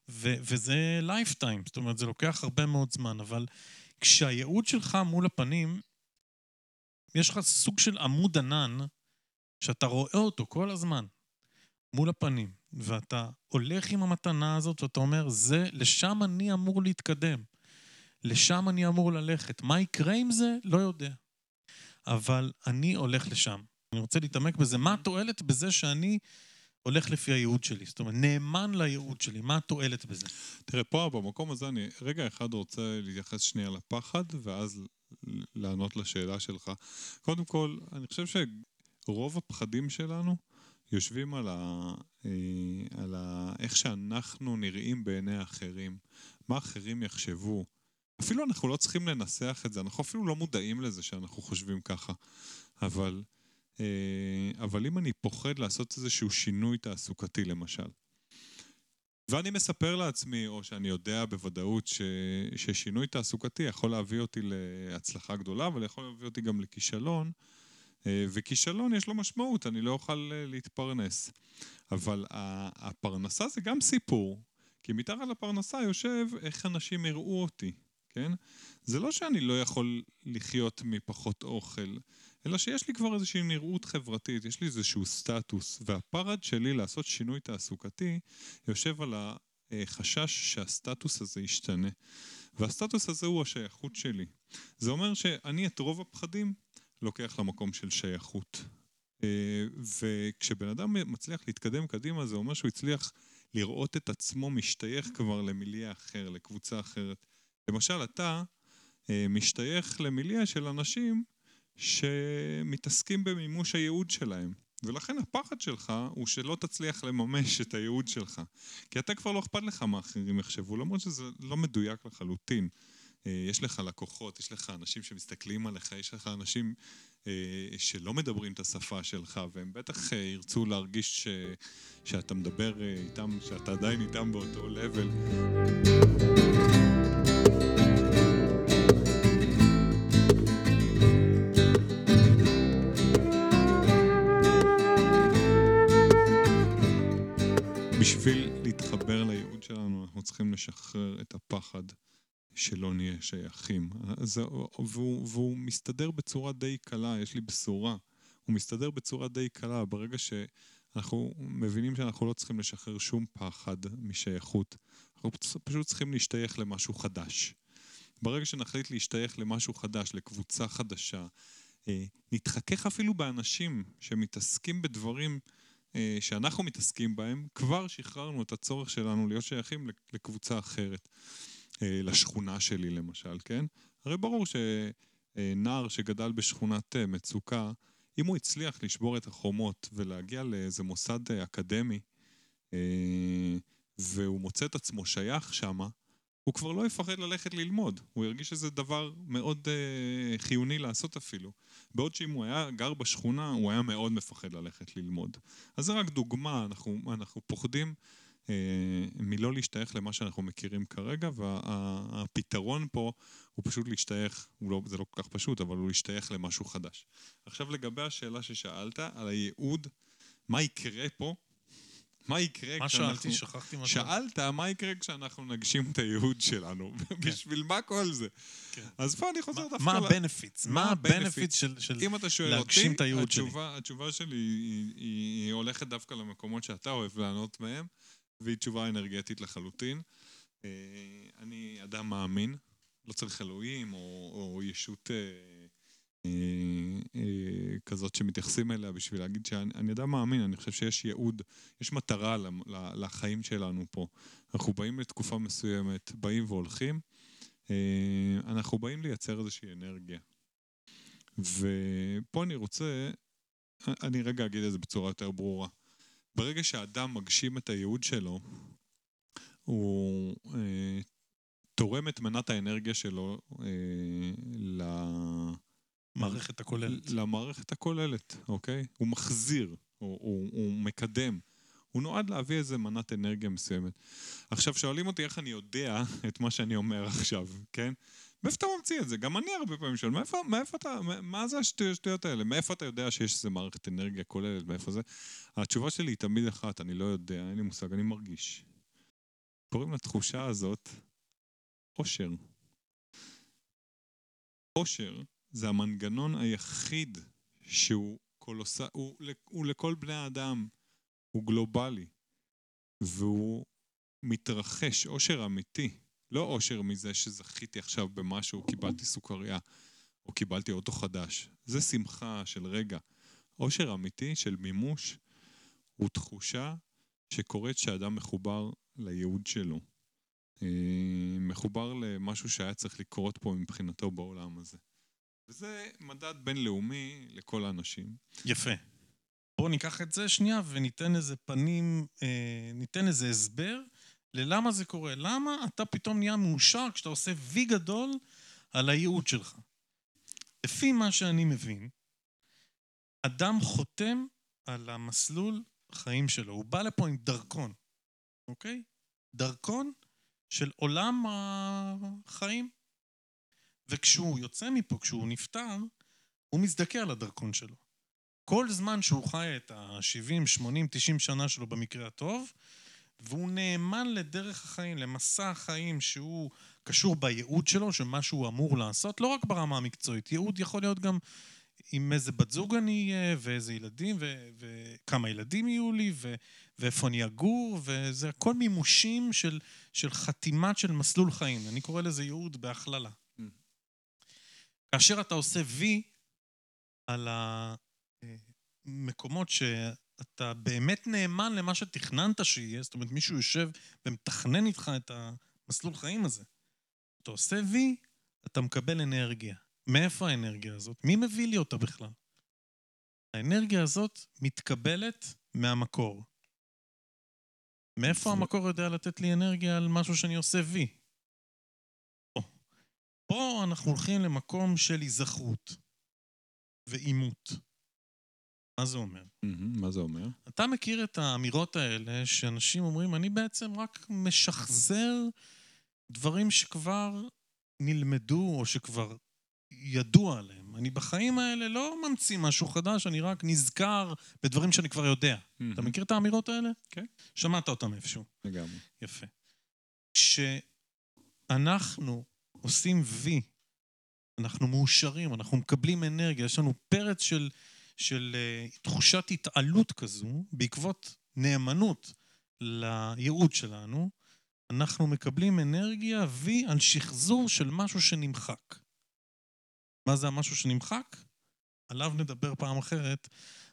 ו- וזה lifetime, זאת אומרת, זה לוקח הרבה מאוד זמן, אבל כשהייעוד שלך מול הפנים, יש לך סוג של עמוד ענן שאתה רואה אותו כל הזמן מול הפנים, ואתה הולך עם המתנה הזאת ואתה אומר, זה, לשם אני אמור להתקדם, לשם אני אמור ללכת. מה יקרה עם זה? לא יודע. אבל אני הולך לשם. אני רוצה להתעמק בזה. מה התועלת בזה שאני הולך לפי הייעוד שלי? זאת אומרת, נאמן לייעוד שלי, מה התועלת בזה? תראה, פה במקום הזה אני רגע אחד רוצה להתייחס שנייה לפחד, ואז לענות לשאלה שלך. קודם כל, אני חושב שרוב הפחדים שלנו יושבים על, ה, אה, איך שאנחנו נראים בעיני האחרים, מה אחרים יחשבו. אפילו אנחנו לא צריכים לנסח את זה, אנחנו אפילו לא מודעים לזה שאנחנו חושבים ככה. אבל, אה, אבל אם אני פוחד לעשות איזשהו שינוי תעסוקתי למשל, ואני מספר לעצמי, או שאני יודע בוודאות ש, ששינוי תעסוקתי יכול להביא אותי להצלחה גדולה, אבל יכול להביא אותי גם לכישלון, וכישלון יש לו משמעות, אני לא אוכל אה, להתפרנס. אבל הפרנסה זה גם סיפור, כי מתחת לפרנסה יושב איך אנשים יראו אותי, כן? זה לא שאני לא יכול לחיות מפחות אוכל, אלא שיש לי כבר איזושהי נראות חברתית, יש לי איזשהו סטטוס, והפרד שלי לעשות שינוי תעסוקתי יושב על החשש שהסטטוס הזה ישתנה. והסטטוס הזה הוא השייכות שלי. זה אומר שאני את רוב הפחדים לוקח למקום של שייכות. אה, וכשבן אדם מצליח להתקדם קדימה, זה אומר שהוא הצליח לראות את עצמו משתייך כבר למיליה אחר, לקבוצה אחרת. למשל, אתה אה, משתייך למיליה של אנשים שמתעסקים במימוש הייעוד שלהם. ולכן הפחד שלך הוא שלא תצליח לממש את הייעוד שלך. כי אתה כבר לא אכפת לך מה אחרים יחשבו, למרות שזה לא מדויק לחלוטין. אה, יש לך לקוחות, יש לך אנשים שמסתכלים עליך, יש לך אנשים אה, שלא מדברים את השפה שלך, והם בטח אה, ירצו להרגיש ש... שאתה מדבר איתם, שאתה עדיין איתם באותו לבל. בשביל להתחבר לייעוד שלנו, אנחנו צריכים לשחרר את הפחד שלא נהיה שייכים. זה, והוא, והוא מסתדר בצורה די קלה, יש לי בשורה. הוא מסתדר בצורה די קלה ברגע שאנחנו מבינים שאנחנו לא צריכים לשחרר שום פחד משייכות. אנחנו פשוט צריכים להשתייך למשהו חדש. ברגע שנחליט להשתייך למשהו חדש, לקבוצה חדשה, אה, נתחכך אפילו באנשים שמתעסקים בדברים אה, שאנחנו מתעסקים בהם, כבר שחררנו את הצורך שלנו להיות שייכים לקבוצה אחרת. אה, לשכונה שלי למשל, כן? הרי ברור שנער שגדל בשכונת אה, מצוקה, אם הוא הצליח לשבור את החומות ולהגיע לאיזה מוסד אקדמי, והוא מוצא את עצמו שייך שמה, הוא כבר לא יפחד ללכת ללמוד, הוא ירגיש שזה דבר מאוד uh, חיוני לעשות אפילו. בעוד שאם הוא היה גר בשכונה, הוא היה מאוד מפחד ללכת ללמוד. אז זה רק דוגמה, אנחנו, אנחנו פוחדים מלא להשתייך למה שאנחנו מכירים כרגע, והפתרון וה, פה הוא פשוט להשתייך, הוא לא, זה לא כל כך פשוט, אבל הוא להשתייך למשהו חדש. עכשיו לגבי השאלה ששאלת על הייעוד, מה יקרה פה מה יקרה מה כשאנחנו... שאלתי? שכחתי מה שאלת, מה יקרה כשאנחנו נגשים את הייעוד שלנו? כן. בשביל מה כל זה? כן. אז פה אני חוזר דווקא... מה ה benefits? מה ה benefits של, של אם אתה שואל להגשים את הייעוד שלי? התשובה שלי היא, היא, היא הולכת דווקא למקומות שאתה אוהב לענות מהם, והיא תשובה אנרגטית לחלוטין. אה, אני אדם מאמין, לא צריך אלוהים או, או ישות... אה, אה, אה, כזאת שמתייחסים אליה בשביל להגיד שאני אדם מאמין, אני חושב שיש ייעוד, יש מטרה לחיים שלנו פה. אנחנו באים לתקופה מסוימת, באים והולכים, אה, אנחנו באים לייצר איזושהי אנרגיה. ופה אני רוצה, אני רגע אגיד את זה בצורה יותר ברורה. ברגע שהאדם מגשים את הייעוד שלו, הוא אה, תורם את מנת האנרגיה שלו אה, ל... מערכת הכוללת. למערכת הכוללת, אוקיי? הוא מחזיר, הוא, הוא, הוא מקדם, הוא נועד להביא איזה מנת אנרגיה מסוימת. עכשיו, שואלים אותי איך אני יודע את מה שאני אומר עכשיו, כן? מאיפה אתה ממציא את זה? גם אני הרבה פעמים שואל, מאיפה, מאיפה אתה, מה זה השטויות האלה? מאיפה אתה יודע שיש איזה מערכת אנרגיה כוללת? מאיפה זה? התשובה שלי היא תמיד אחת, אני לא יודע, אין לי מושג, אני מרגיש. קוראים לתחושה הזאת אושר. אושר זה המנגנון היחיד שהוא קולוסל, הוא, הוא לכל בני האדם, הוא גלובלי, והוא מתרחש, אושר אמיתי, לא אושר מזה שזכיתי עכשיו במשהו, קיבלתי סוכריה, או קיבלתי אוטו חדש. זה שמחה של רגע. אושר אמיתי של מימוש הוא תחושה שקורית כשאדם מחובר לייעוד שלו. אה, מחובר למשהו שהיה צריך לקרות פה מבחינתו בעולם הזה. וזה מדד בינלאומי לכל האנשים. יפה. בואו ניקח את זה שנייה וניתן איזה פנים, אה, ניתן איזה הסבר ללמה זה קורה. למה אתה פתאום נהיה מאושר כשאתה עושה וי גדול על הייעוד שלך. לפי מה שאני מבין, אדם חותם על המסלול חיים שלו. הוא בא לפה עם דרכון, אוקיי? דרכון של עולם החיים. וכשהוא יוצא מפה, כשהוא נפטר, הוא מזדכה על הדרכון שלו. כל זמן שהוא חי את ה-70, 80, 90 שנה שלו במקרה הטוב, והוא נאמן לדרך החיים, למסע החיים שהוא קשור בייעוד שלו, שמה שהוא אמור לעשות, לא רק ברמה המקצועית, ייעוד יכול להיות גם עם איזה בת זוג אני אהיה, ואיזה ילדים, ו- וכמה ילדים יהיו לי, ו- ואיפה אני אגור, וזה הכל מימושים של, של חתימת של מסלול חיים. אני קורא לזה ייעוד בהכללה. Mm. כאשר אתה עושה וי על המקומות שאתה באמת נאמן למה שתכננת שיהיה, זאת אומרת מישהו יושב ומתכנן איתך את המסלול חיים הזה. אתה עושה וי, אתה מקבל אנרגיה. מאיפה האנרגיה הזאת? מי מביא לי אותה בכלל? האנרגיה הזאת מתקבלת מהמקור. מאיפה המקור יודע לתת לי אנרגיה על משהו שאני עושה וי? פה. פה אנחנו הולכים למקום של היזכרות ועימות. מה זה אומר? מה זה אומר? אתה מכיר את האמירות האלה שאנשים אומרים, אני בעצם רק משחזר דברים שכבר נלמדו או שכבר ידוע עליהם. אני בחיים האלה לא ממציא משהו חדש, אני רק נזכר בדברים שאני כבר יודע. אתה מכיר את האמירות האלה? כן. שמעת אותם איפשהו. לגמרי. יפה. כשאנחנו עושים וי, אנחנו מאושרים, אנחנו מקבלים אנרגיה, יש לנו פרץ של, של uh, תחושת התעלות כזו, בעקבות נאמנות לייעוד שלנו, אנחנו מקבלים אנרגיה וי על שחזור של משהו שנמחק. מה זה המשהו שנמחק? עליו נדבר פעם אחרת,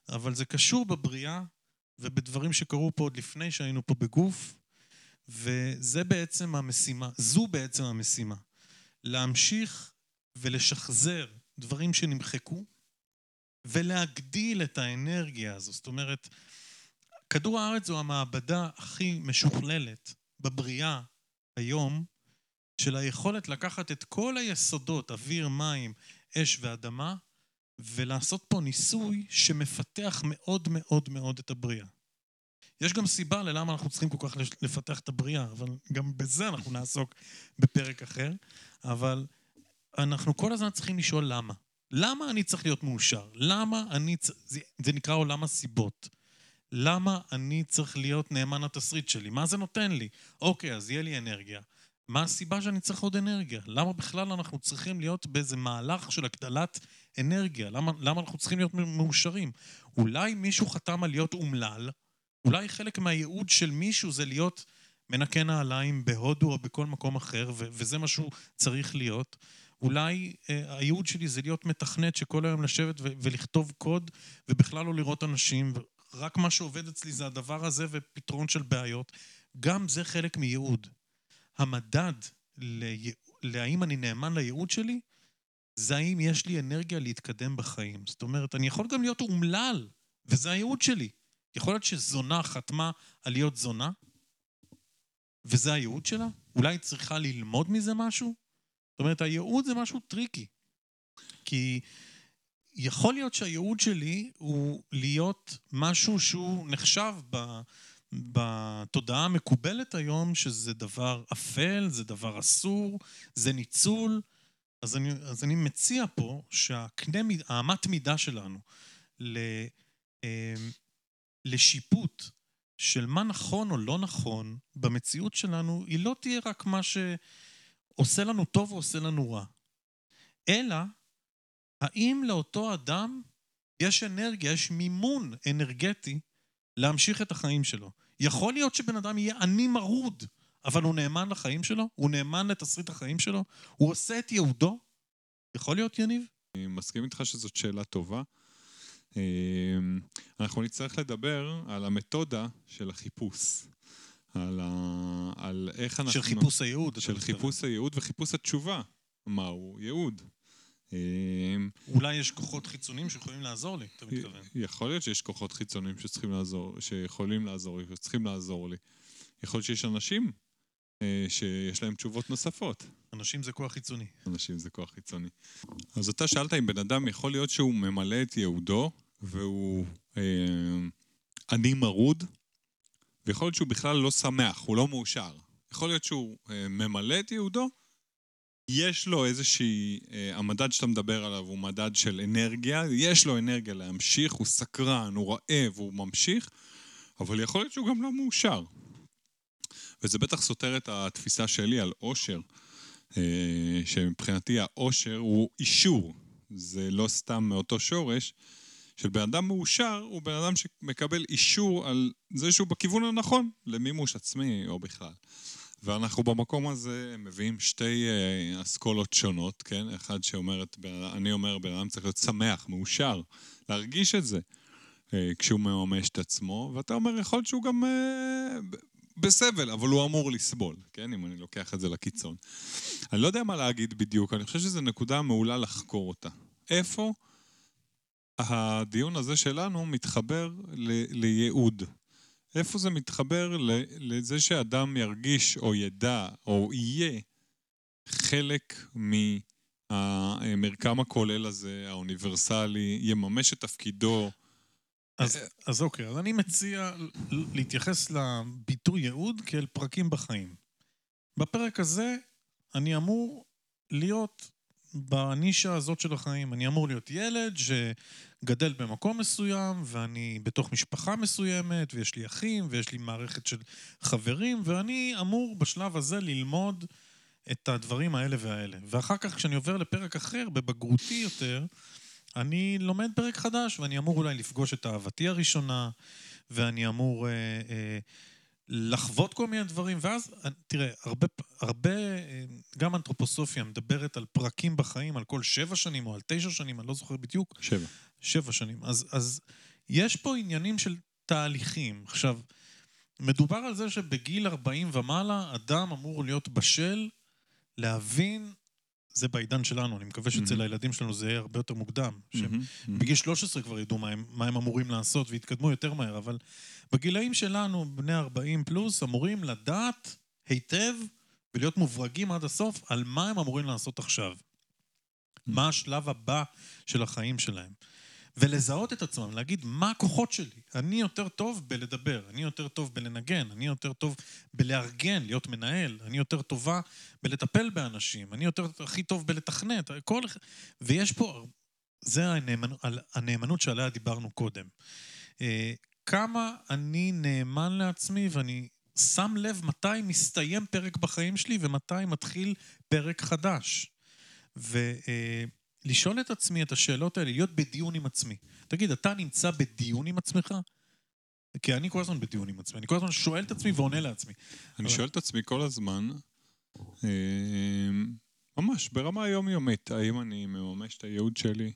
אבל זה קשור בבריאה ובדברים שקרו פה עוד לפני שהיינו פה בגוף, וזה בעצם המשימה, זו בעצם המשימה. להמשיך ולשחזר דברים שנמחקו, ולהגדיל את האנרגיה הזו. זאת אומרת, כדור הארץ זו המעבדה הכי משוכללת בבריאה היום, של היכולת לקחת את כל היסודות, אוויר, מים, אש ואדמה, ולעשות פה ניסוי שמפתח מאוד מאוד מאוד את הבריאה. יש גם סיבה ללמה אנחנו צריכים כל כך לפתח את הבריאה, אבל גם בזה אנחנו נעסוק בפרק אחר, אבל אנחנו כל הזמן צריכים לשאול למה. למה אני צריך להיות מאושר? למה אני צריך... זה, זה נקרא עולם הסיבות. למה אני צריך להיות נאמן לתסריט שלי? מה זה נותן לי? אוקיי, אז יהיה לי אנרגיה. מה הסיבה שאני צריך עוד אנרגיה? למה בכלל אנחנו צריכים להיות באיזה מהלך של הגדלת אנרגיה? למה, למה אנחנו צריכים להיות מאושרים? אולי מישהו חתם על להיות אומלל, אולי חלק מהייעוד של מישהו זה להיות מנקה נעליים בהודו או בכל מקום אחר, ו- וזה מה שהוא צריך להיות. אולי אה, הייעוד שלי זה להיות מתכנת שכל היום לשבת ולכתוב קוד ובכלל לא לראות אנשים, ורק מה שעובד אצלי זה הדבר הזה ופתרון של בעיות. גם זה חלק מייעוד. המדד להאם אני נאמן לייעוד שלי, זה האם יש לי אנרגיה להתקדם בחיים. זאת אומרת, אני יכול גם להיות אומלל, וזה הייעוד שלי. יכול להיות שזונה חתמה על להיות זונה, וזה הייעוד שלה? אולי היא צריכה ללמוד מזה משהו? זאת אומרת, הייעוד זה משהו tricky. כי יכול להיות שהייעוד שלי הוא להיות משהו שהוא נחשב בתודעה המקובלת היום שזה דבר אפל, זה דבר אסור, זה ניצול. אז אני, אז אני מציע פה שהקנה, האמת מידה שלנו ל, אה, לשיפוט של מה נכון או לא נכון במציאות שלנו, היא לא תהיה רק מה שעושה לנו טוב או עושה לנו רע, אלא האם לאותו אדם יש אנרגיה, יש מימון אנרגטי להמשיך את החיים שלו. יכול להיות שבן אדם יהיה עני מרוד, אבל הוא נאמן לחיים שלו? הוא נאמן לתסריט החיים שלו? הוא עושה את ייעודו? יכול להיות, יניב? אני מסכים איתך שזאת שאלה טובה. אמ, אנחנו נצטרך לדבר על המתודה של החיפוש. על, ה... על איך אנחנו... של חיפוש הייעוד. של חיפוש הייעוד וחיפוש התשובה. מהו ייעוד. אמ, אולי יש כוחות חיצוניים שיכולים לעזור לי, אתה מתכוון. יכול להיות שיש כוחות חיצוניים שצריכים לעזור, שיכולים לעזור לי, שצריכים לעזור לי. יכול להיות שיש אנשים אה, שיש להם תשובות נוספות. אנשים זה כוח חיצוני. אנשים זה כוח חיצוני. אז אתה שאלת אם בן אדם יכול להיות שהוא ממלא את ייעודו, והוא אה, עני מרוד, ויכול להיות שהוא בכלל לא שמח, הוא לא מאושר. יכול להיות שהוא אה, ממלא את ייעודו, יש לו איזושהי, אה, המדד שאתה מדבר עליו הוא מדד של אנרגיה, יש לו אנרגיה להמשיך, הוא סקרן, הוא רעב, הוא ממשיך, אבל יכול להיות שהוא גם לא מאושר. וזה בטח סותר את התפיסה שלי על אושר, אה, שמבחינתי האושר הוא אישור, זה לא סתם מאותו שורש. של בן אדם מאושר הוא בן אדם שמקבל אישור על זה שהוא בכיוון הנכון למימוש עצמי או בכלל. ואנחנו במקום הזה מביאים שתי uh, אסכולות שונות, כן? אחד שאומרת, אני אומר, בן אדם צריך להיות שמח, מאושר, להרגיש את זה uh, כשהוא מממש את עצמו, ואתה אומר, יכול להיות שהוא גם uh, בסבל, אבל הוא אמור לסבול, כן? אם אני לוקח את זה לקיצון. אני לא יודע מה להגיד בדיוק, אני חושב שזו נקודה מעולה לחקור אותה. איפה הדיון הזה שלנו מתחבר ל- לייעוד? איפה זה מתחבר לזה שאדם ירגיש או ידע או יהיה חלק מהמרקם הכולל הזה, האוניברסלי, יממש את תפקידו? אז, אז אוקיי, אז אני מציע להתייחס לביטוי ייעוד כאל פרקים בחיים. בפרק הזה אני אמור להיות בנישה הזאת של החיים. אני אמור להיות ילד שגדל במקום מסוים, ואני בתוך משפחה מסוימת, ויש לי אחים, ויש לי מערכת של חברים, ואני אמור בשלב הזה ללמוד את הדברים האלה והאלה. ואחר כך, כשאני עובר לפרק אחר, בבגרותי יותר, אני לומד פרק חדש, ואני אמור אולי לפגוש את אהבתי הראשונה, ואני אמור אה, אה, לחוות כל מיני דברים, ואז, תראה, הרבה, הרבה, גם אנתרופוסופיה מדברת על פרקים בחיים, על כל שבע שנים או על תשע שנים, אני לא זוכר בדיוק. שבע. שבע שנים. אז, אז יש פה עניינים של תהליכים. עכשיו, מדובר על זה שבגיל 40 ומעלה, אדם אמור להיות בשל להבין זה בעידן שלנו, אני מקווה שאצל mm-hmm. הילדים שלנו זה יהיה הרבה יותר מוקדם. שהם mm-hmm. בגיל 13 כבר ידעו מה הם, מה הם אמורים לעשות ויתקדמו יותר מהר, אבל בגילאים שלנו, בני 40 פלוס, אמורים לדעת היטב ולהיות מוברגים עד הסוף על מה הם אמורים לעשות עכשיו. מה השלב הבא של החיים שלהם. ולזהות את עצמם, להגיד מה הכוחות שלי. אני יותר טוב בלדבר, אני יותר טוב בלנגן, אני יותר טוב בלארגן, להיות מנהל, אני יותר טובה בלטפל באנשים, אני יותר הכי טוב בלתכנת, כל... ויש פה, זה הנאמנות, הנאמנות שעליה דיברנו קודם. כמה אני נאמן לעצמי ואני שם לב מתי מסתיים פרק בחיים שלי ומתי מתחיל פרק חדש. ו... אה, את עצמי את השאלות האלה, להיות בדיון עם עצמי. תגיד, אתה נמצא בדיון עם עצמך? כי אני כל הזמן בדיון עם עצמי, אני כל הזמן שואל את עצמי ועונה לעצמי. אני אבל... שואל את עצמי כל הזמן, אה, ממש, ברמה היומיומית, האם אני מממש את הייעוד שלי?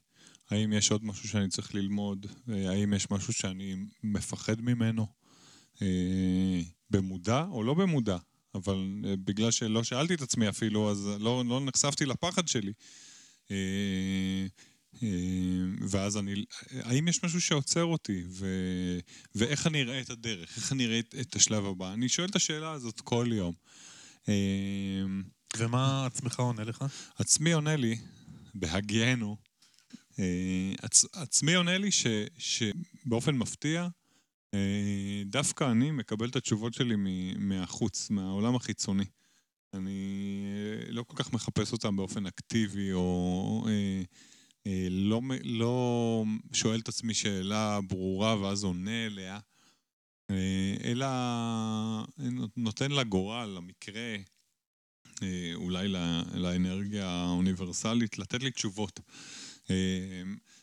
האם יש עוד משהו שאני צריך ללמוד? האם יש משהו שאני מפחד ממנו? אה, במודע או לא במודע? אבל אה, בגלל שלא שאלתי את עצמי אפילו, אז לא, לא נחשפתי לפחד שלי. אה, אה, ואז אני, האם יש משהו שעוצר אותי, ו, ואיך אני אראה את הדרך, איך אני אראה את, את השלב הבא? אני שואל את השאלה הזאת כל יום. אה, ומה עצמך עונה לך? עצמי עונה לי, בהגיינו, עצ, עצמי עונה לי ש, שבאופן מפתיע, אה, דווקא אני מקבל את התשובות שלי מהחוץ, מהעולם החיצוני. אני אה, לא כל כך מחפש אותם באופן אקטיבי, או אה, אה, לא, לא שואל את עצמי שאלה ברורה ואז עונה אליה, אה, אלא נותן לגורל, למקרה, אה, אולי לאנרגיה האוניברסלית, לתת לי תשובות. אה,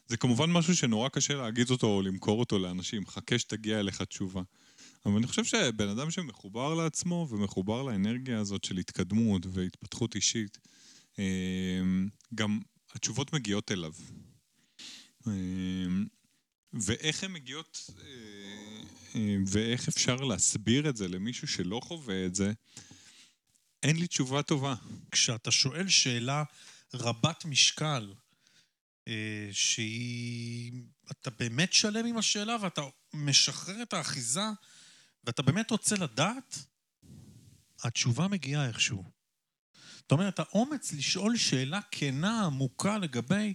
זה כמובן משהו שנורא קשה להגיד אותו או למכור אותו לאנשים, חכה שתגיע אליך תשובה. אבל אני חושב שבן אדם שמחובר לעצמו ומחובר לאנרגיה הזאת של התקדמות והתפתחות אישית, גם התשובות מגיעות אליו. ואיך הן מגיעות, ואיך אפשר להסביר את זה למישהו שלא חווה את זה, אין לי תשובה טובה. כשאתה שואל שאלה רבת משקל, אה, שהיא... אתה באמת שלם עם השאלה ואתה משחרר את האחיזה ואתה באמת רוצה לדעת, התשובה מגיעה איכשהו. זאת אומרת, האומץ לשאול שאלה כנה, עמוקה לגבי,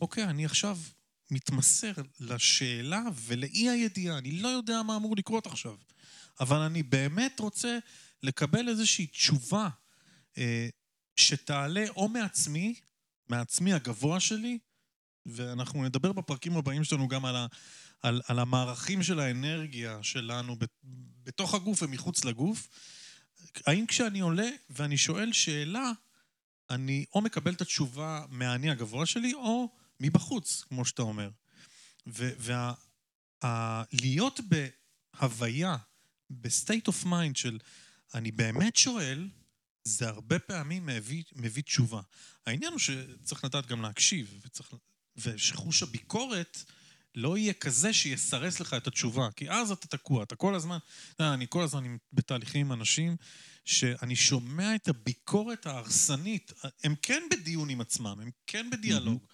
אוקיי, אני עכשיו מתמסר לשאלה ולאי הידיעה, אני לא יודע מה אמור לקרות עכשיו, אבל אני באמת רוצה לקבל איזושהי תשובה אה, שתעלה או מעצמי, מעצמי הגבוה שלי, ואנחנו נדבר בפרקים הבאים שלנו גם על, ה, על, על המערכים של האנרגיה שלנו בתוך הגוף ומחוץ לגוף. האם כשאני עולה ואני שואל שאלה, אני או מקבל את התשובה מהאני הגבוה שלי, או מבחוץ, כמו שאתה אומר. ולהיות בהוויה, ב state of mind של אני באמת שואל, זה הרבה פעמים מביא, מביא תשובה. העניין הוא שצריך לדעת גם להקשיב, וצריך, ושחוש הביקורת לא יהיה כזה שיסרס לך את התשובה, כי אז אתה תקוע, אתה כל הזמן, אני כל הזמן בתהליכים עם אנשים שאני שומע את הביקורת ההרסנית, הם כן בדיון עם עצמם, הם כן בדיאלוג.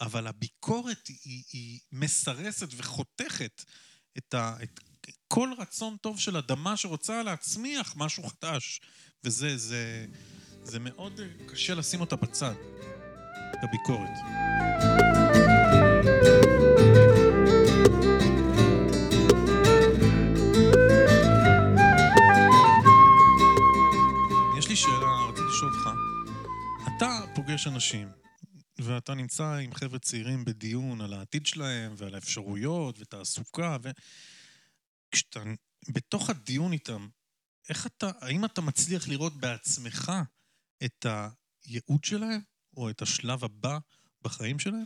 אבל הביקורת היא, היא מסרסת וחותכת את, ה, את כל רצון טוב של אדמה שרוצה להצמיח משהו חדש, וזה זה, זה מאוד קשה לשים אותה בצד, את הביקורת. פוגש אנשים, ואתה נמצא עם חבר'ה צעירים בדיון על העתיד שלהם ועל האפשרויות ותעסוקה, וכשאתה בתוך הדיון איתם, איך אתה, האם אתה מצליח לראות בעצמך את הייעוד שלהם, או את השלב הבא בחיים שלהם?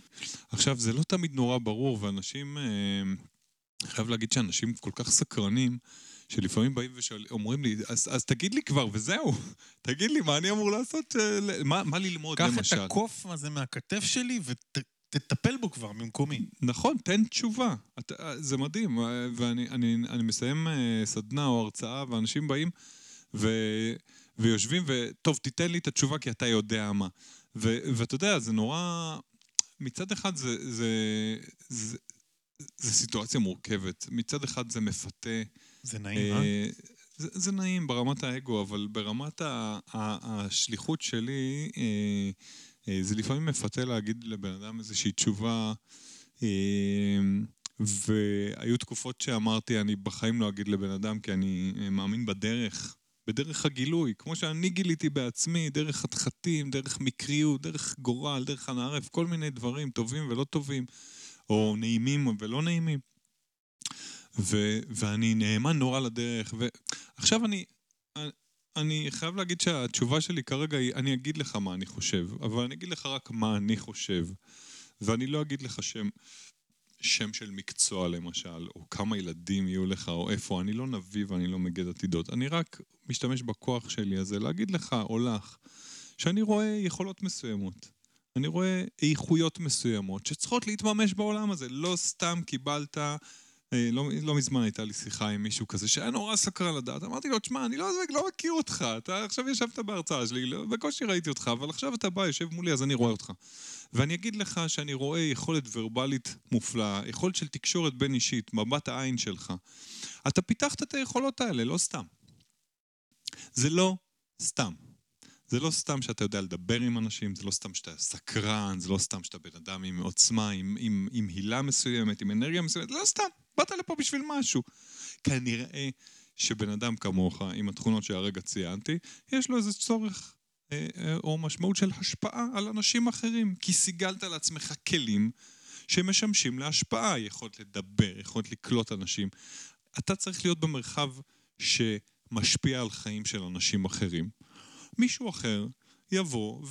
עכשיו, זה לא תמיד נורא ברור, ואנשים, אה, אני חייב להגיד שאנשים כל כך סקרנים, שלפעמים באים ואומרים לי, אז, אז תגיד לי כבר, וזהו. תגיד לי, מה אני אמור לעשות? אה, מה, מה ללמוד, למשל? קח את הקוף הזה מהכתף שלי ותטפל בו כבר ממקומי. נכון, תן תשובה. את, אה, זה מדהים. אה, ואני אני, אני מסיים סדנה או הרצאה, ואנשים באים ו, ויושבים, וטוב, תיתן לי את התשובה כי אתה יודע מה. ו, ואתה יודע, זה נורא... מצד אחד זה, זה, זה, זה סיטואציה מורכבת. מצד אחד זה מפתה. זה נעים, אה? זה, זה נעים ברמת האגו, אבל ברמת ה, ה, השליחות שלי, אה, אה, זה לפעמים מפתה להגיד לבן אדם איזושהי תשובה, אה, והיו תקופות שאמרתי, אני בחיים לא אגיד לבן אדם, כי אני אה, מאמין בדרך, בדרך הגילוי, כמו שאני גיליתי בעצמי, דרך חתחתים, דרך מקריות, דרך גורל, דרך הנערף, כל מיני דברים טובים ולא טובים, או נעימים ולא נעימים. ו, ואני נאמן נורא לדרך. ועכשיו אני, אני חייב להגיד שהתשובה שלי כרגע היא, אני אגיד לך מה אני חושב, אבל אני אגיד לך רק מה אני חושב. ואני לא אגיד לך שם, שם של מקצוע למשל, או כמה ילדים יהיו לך, או איפה. אני לא נביא ואני לא מגד עתידות. אני רק משתמש בכוח שלי הזה להגיד לך או לך שאני רואה יכולות מסוימות. אני רואה איכויות מסוימות שצריכות להתממש בעולם הזה. לא סתם קיבלת לא, לא מזמן הייתה לי שיחה עם מישהו כזה שהיה נורא סקרן לדעת. אמרתי לו, תשמע, אני לא, לא מכיר אותך, אתה עכשיו ישבת בהרצאה שלי, לא, בקושי ראיתי אותך, אבל עכשיו אתה בא, יושב מולי, אז אני רואה אותך. ואני אגיד לך שאני רואה יכולת ורבלית מופלאה, יכולת של תקשורת בין אישית, מבט העין שלך. אתה פיתחת את היכולות האלה, לא סתם. זה לא סתם. זה לא סתם שאתה יודע לדבר עם אנשים, זה לא סתם שאתה סקרן, זה לא סתם שאתה בן אדם עם עוצמה, עם, עם, עם הילה מסוימת, עם אנרגיה מסוימת, זה לא סתם. באת לפה בשביל משהו. כנראה שבן אדם כמוך, עם התכונות שהרגע ציינתי, יש לו איזה צורך אה, אה, או משמעות של השפעה על אנשים אחרים, כי סיגלת לעצמך כלים שמשמשים להשפעה, יכולת לדבר, יכולת לקלוט אנשים. אתה צריך להיות במרחב שמשפיע על חיים של אנשים אחרים. מישהו אחר יבוא,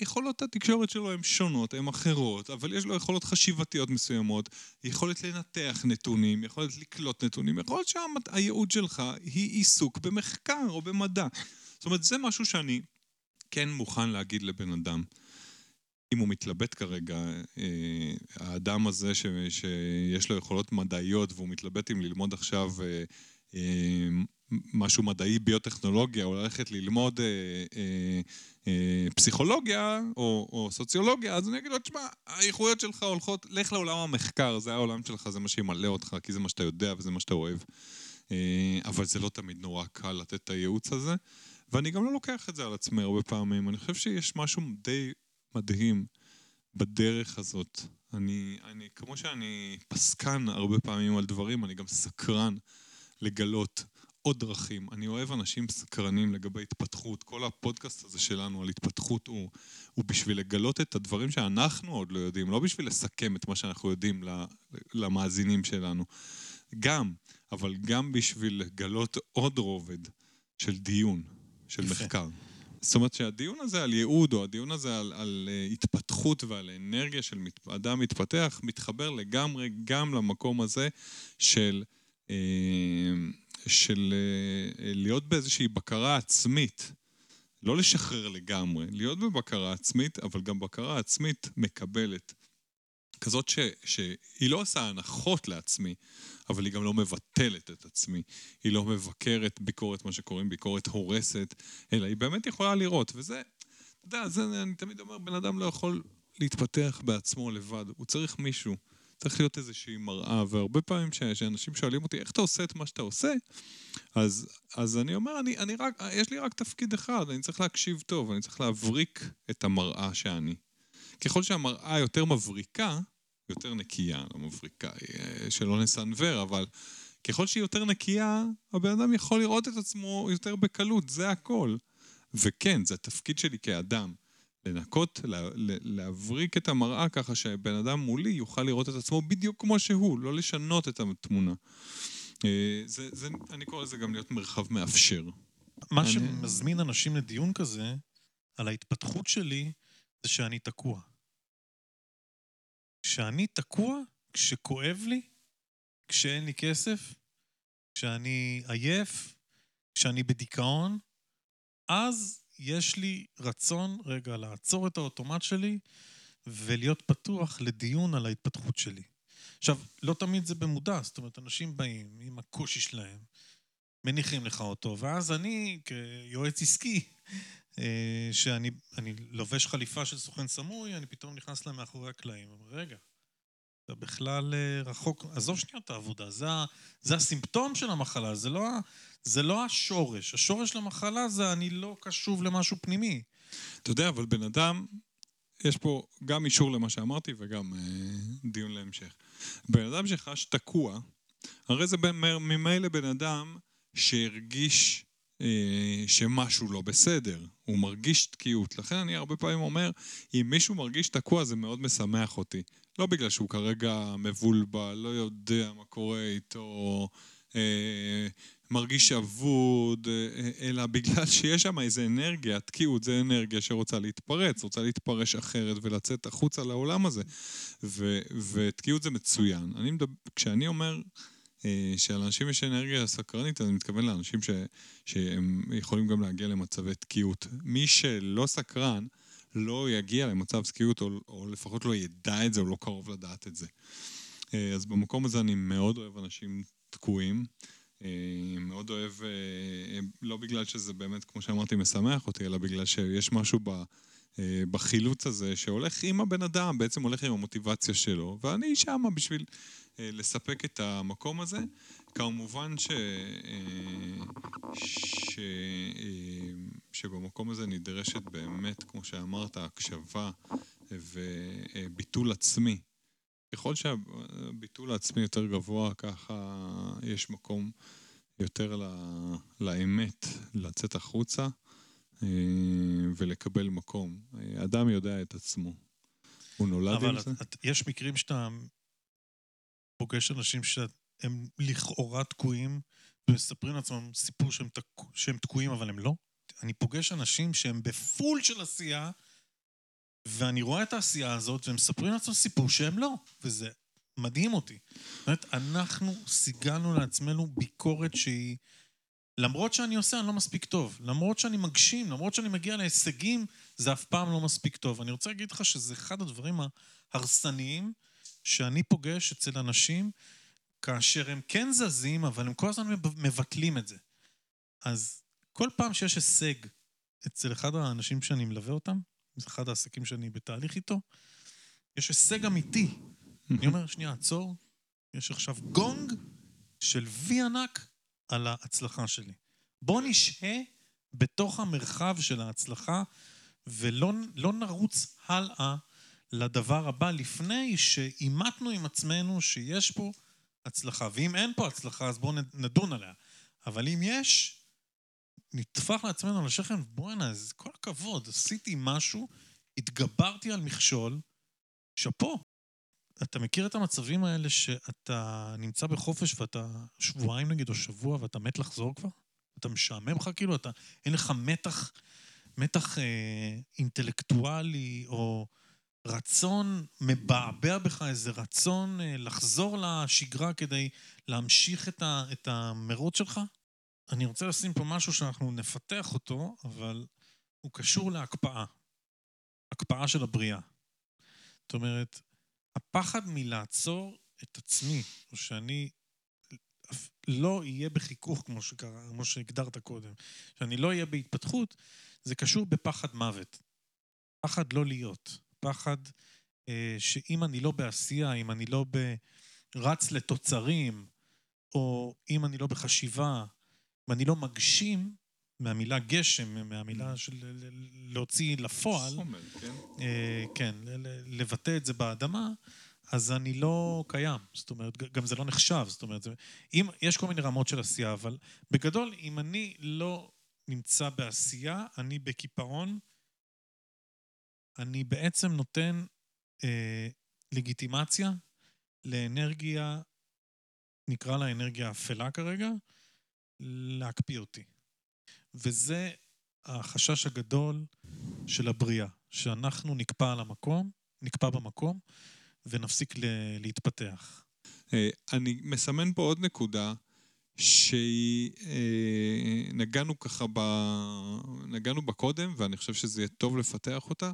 ויכולות התקשורת שלו הן שונות, הן אחרות, אבל יש לו יכולות חשיבתיות מסוימות, יכולת לנתח נתונים, יכולת לקלוט נתונים, יכול להיות שהייעוד שלך היא עיסוק במחקר או במדע. זאת אומרת, זה משהו שאני כן מוכן להגיד לבן אדם. אם הוא מתלבט כרגע, אה, האדם הזה ש, שיש לו יכולות מדעיות והוא מתלבט אם ללמוד עכשיו אה, משהו מדעי, ביוטכנולוגיה, או ללכת ללמוד פסיכולוגיה או, או סוציולוגיה, אז אני אגיד לו, תשמע, האיכויות שלך הולכות, לך לעולם המחקר, זה העולם שלך, זה מה שימלא אותך, כי זה מה שאתה יודע וזה מה שאתה אוהב. אבל זה לא תמיד נורא קל לתת את הייעוץ הזה. ואני גם לא לוקח את זה על עצמי הרבה פעמים. אני חושב שיש משהו די מדהים בדרך הזאת. אני, אני, כמו שאני פסקן הרבה פעמים על דברים, אני גם סקרן לגלות עוד דרכים. אני אוהב אנשים סקרנים לגבי התפתחות. כל הפודקאסט הזה שלנו על התפתחות הוא, הוא בשביל לגלות את הדברים שאנחנו עוד לא יודעים, לא בשביל לסכם את מה שאנחנו יודעים למאזינים שלנו. גם, אבל גם בשביל לגלות עוד רובד של דיון, של יפה. מחקר. זאת אומרת שהדיון הזה על ייעוד, או הדיון הזה על, על uh, התפתחות ועל אנרגיה של מת, אדם מתפתח, מתחבר לגמרי גם למקום הזה של, של uh, להיות באיזושהי בקרה עצמית. לא לשחרר לגמרי, להיות בבקרה עצמית, אבל גם בקרה עצמית מקבלת. כזאת ש, שהיא לא עושה הנחות לעצמי, אבל היא גם לא מבטלת את עצמי. היא לא מבקרת ביקורת, מה שקוראים ביקורת הורסת, אלא היא באמת יכולה לראות. וזה, אתה יודע, זה, אני תמיד אומר, בן אדם לא יכול להתפתח בעצמו לבד, הוא צריך מישהו. צריך להיות איזושהי מראה, והרבה פעמים כשאנשים שואלים אותי, איך אתה עושה את מה שאתה עושה? אז, אז אני אומר, אני, אני רק, יש לי רק תפקיד אחד, אני צריך להקשיב טוב, אני צריך להבריק את המראה שאני. ככל שהמראה יותר מבריקה, יותר נקייה, לא מבריקה, אה, שלא נסנוור, אבל ככל שהיא יותר נקייה, הבן אדם יכול לראות את עצמו יותר בקלות, זה הכל. וכן, זה התפקיד שלי כאדם. לנקות, לה, להבריק את המראה ככה שהבן אדם מולי יוכל לראות את עצמו בדיוק כמו שהוא, לא לשנות את התמונה. אה, זה, זה, אני קורא לזה גם להיות מרחב מאפשר. מה אני... שמזמין אנשים לדיון כזה, על ההתפתחות שלי, זה שאני תקוע. כשאני תקוע, כשכואב לי, כשאין לי כסף, כשאני עייף, כשאני בדיכאון, אז יש לי רצון רגע לעצור את האוטומט שלי ולהיות פתוח לדיון על ההתפתחות שלי. עכשיו, לא תמיד זה במודע, זאת אומרת, אנשים באים עם הקושי שלהם, מניחים לך אותו, ואז אני, כיועץ עסקי, אה, שאני לובש חליפה של סוכן סמוי, אני פתאום נכנס להם מאחורי הקלעים. רגע, אתה בכלל אה, רחוק, עזוב שנייה את העבודה, זה, זה הסימפטום של המחלה, זה לא, זה לא השורש. השורש של המחלה זה אני לא קשוב למשהו פנימי. אתה יודע, אבל בן אדם, יש פה גם אישור למה שאמרתי וגם אה, דיון להמשך. בן אדם שחש תקוע, הרי זה ממילא בן אדם שהרגיש אה, שמשהו לא בסדר, הוא מרגיש תקיעות. לכן אני הרבה פעמים אומר, אם מישהו מרגיש תקוע זה מאוד משמח אותי. לא בגלל שהוא כרגע מבולבל, לא יודע מה קורה איתו, אה, מרגיש אבוד, אה, אלא בגלל שיש שם איזה אנרגיה, תקיעות זה אנרגיה שרוצה להתפרץ, רוצה להתפרש אחרת ולצאת החוצה לעולם הזה. ותקיעות זה מצוין. אני מדבר, כשאני אומר... אה, שלאנשים יש אנרגיה סקרנית, אני מתכוון לאנשים ש, שהם יכולים גם להגיע למצבי תקיעות. מי שלא סקרן, לא יגיע למצב תקיעות, או, או לפחות לא ידע את זה, או לא קרוב לדעת את זה. אה, אז במקום הזה אני מאוד אוהב אנשים תקועים. אה, מאוד אוהב, לא בגלל שזה באמת, כמו שאמרתי, משמח אותי, אלא בגלל שיש משהו ב... בחילוץ הזה שהולך עם הבן אדם, בעצם הולך עם המוטיבציה שלו, ואני שמה בשביל אה, לספק את המקום הזה. כמובן ש... אה, ש... אה, שבמקום הזה נדרשת באמת, כמו שאמרת, הקשבה וביטול עצמי. ככל שהביטול העצמי יותר גבוה, ככה יש מקום יותר לא, לאמת לצאת החוצה אה, ולקבל מקום. אדם יודע את עצמו. הוא נולד עם זה. אבל יש מקרים שאתה פוגש אנשים שהם לכאורה תקועים ומספרים לעצמם סיפור שהם, תק... שהם תקועים, אבל הם לא. אני פוגש אנשים שהם בפול של עשייה, ואני רואה את העשייה הזאת, והם מספרים לעצמם סיפור שהם לא, וזה מדהים אותי. זאת אומרת, אנחנו סיגלנו לעצמנו ביקורת שהיא... למרות שאני עושה, אני לא מספיק טוב. למרות שאני מגשים, למרות שאני מגיע להישגים, זה אף פעם לא מספיק טוב. אני רוצה להגיד לך שזה אחד הדברים ההרסניים שאני פוגש אצל אנשים, כאשר הם כן זזים, אבל הם כל הזמן מבטלים את זה. אז כל פעם שיש הישג אצל אחד האנשים שאני מלווה אותם, זה אחד העסקים שאני בתהליך איתו, יש הישג אמיתי. אני אומר, שנייה, עצור, יש עכשיו גונג של וי ענק על ההצלחה שלי. בוא נשהה בתוך המרחב של ההצלחה ולא לא נרוץ הלאה לדבר הבא לפני שאימתנו עם עצמנו שיש פה הצלחה. ואם אין פה הצלחה, אז בואו נדון עליה. אבל אם יש, נטפח לעצמנו על השכם, בואנה, כל הכבוד, עשיתי משהו, התגברתי על מכשול, שאפו. אתה מכיר את המצבים האלה שאתה נמצא בחופש ואתה שבועיים נגיד או שבוע ואתה מת לחזור כבר? אתה משעמם לך כאילו, אתה, אין לך מתח, מתח אה, אינטלקטואלי או רצון מבעבע בך, איזה רצון אה, לחזור לשגרה כדי להמשיך את, ה, את המרוץ שלך? אני רוצה לשים פה משהו שאנחנו נפתח אותו, אבל הוא קשור להקפאה. הקפאה של הבריאה. זאת אומרת, הפחד מלעצור את עצמי, או שאני לא אהיה בחיכוך, כמו, שקרה, כמו שהגדרת קודם, שאני לא אהיה בהתפתחות, זה קשור בפחד מוות. פחד לא להיות. פחד אה, שאם אני לא בעשייה, אם אני לא ב... רץ לתוצרים, או אם אני לא בחשיבה, אם אני לא מגשים, מהמילה גשם, מהמילה של להוציא לפועל, חומר, כן? אה, כן, לבטא את זה באדמה, אז אני לא קיים. זאת אומרת, גם זה לא נחשב. זאת אומרת, אם, יש כל מיני רמות של עשייה, אבל בגדול, אם אני לא נמצא בעשייה, אני בקיפאון, אני בעצם נותן אה, לגיטימציה לאנרגיה, נקרא לה אנרגיה אפלה כרגע, להקפיא אותי. וזה החשש הגדול של הבריאה, שאנחנו נקפא על המקום, נקפא במקום, ונפסיק להתפתח. אה, אני מסמן פה עוד נקודה, שהיא... אה, ככה ב... נגענו בה קודם, ואני חושב שזה יהיה טוב לפתח אותה,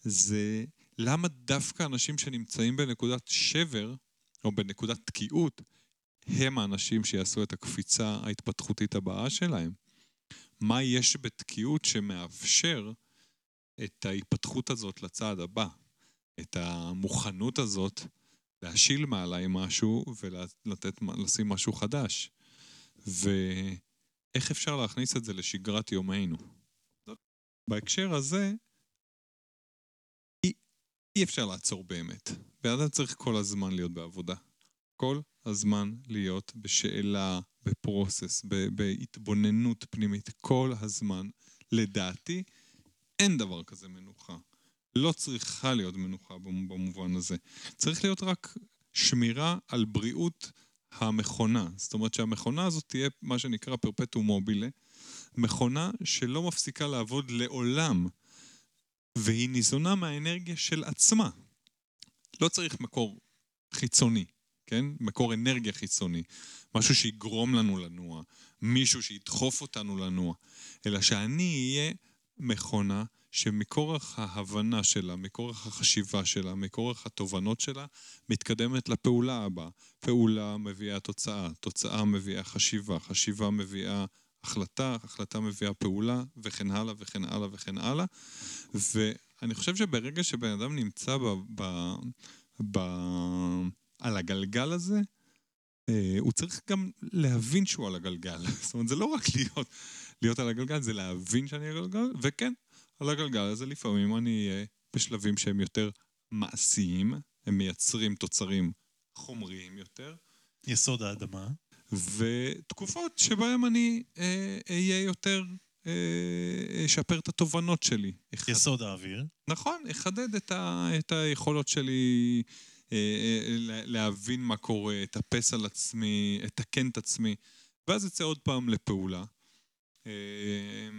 זה למה דווקא אנשים שנמצאים בנקודת שבר, או בנקודת תקיעות, הם האנשים שיעשו את הקפיצה ההתפתחותית הבאה שלהם. מה יש בתקיעות שמאפשר את ההתפתחות הזאת לצעד הבא, את המוכנות הזאת להשיל מעליי משהו ולשים משהו חדש. ואיך אפשר להכניס את זה לשגרת יומנו. בהקשר הזה, אי, אי אפשר לעצור באמת. בן אדם צריך כל הזמן להיות בעבודה. כל הזמן להיות בשאלה, בפרוסס, בהתבוננות פנימית, כל הזמן. לדעתי, אין דבר כזה מנוחה. לא צריכה להיות מנוחה במובן הזה. צריך להיות רק שמירה על בריאות המכונה. זאת אומרת שהמכונה הזאת תהיה מה שנקרא פרפטו מובילה, מכונה שלא מפסיקה לעבוד לעולם, והיא ניזונה מהאנרגיה של עצמה. לא צריך מקור חיצוני. כן? מקור אנרגיה חיצוני. משהו שיגרום לנו לנוע, מישהו שידחוף אותנו לנוע. אלא שאני אהיה מכונה שמכורח ההבנה שלה, מכורח החשיבה שלה, מכורח התובנות שלה, מתקדמת לפעולה הבאה. פעולה מביאה תוצאה, תוצאה מביאה חשיבה, חשיבה מביאה החלטה, החלטה מביאה פעולה, וכן הלאה וכן הלאה וכן הלאה. ואני חושב שברגע שבן אדם נמצא ב... ב, ב על הגלגל הזה, אה, הוא צריך גם להבין שהוא על הגלגל. זאת אומרת, זה לא רק להיות, להיות על הגלגל, זה להבין שאני על הגלגל, וכן, על הגלגל הזה לפעמים אני אהיה בשלבים שהם יותר מעשיים, הם מייצרים תוצרים חומריים יותר, יסוד האדמה. ותקופות שבהן אני אה, אהיה יותר, אה, אשפר את התובנות שלי. אחד- יסוד האוויר. נכון, אחדד את, ה, את היכולות שלי להבין מה קורה, אטפס על עצמי, אתקן את עצמי, ואז אצא עוד פעם לפעולה. אה,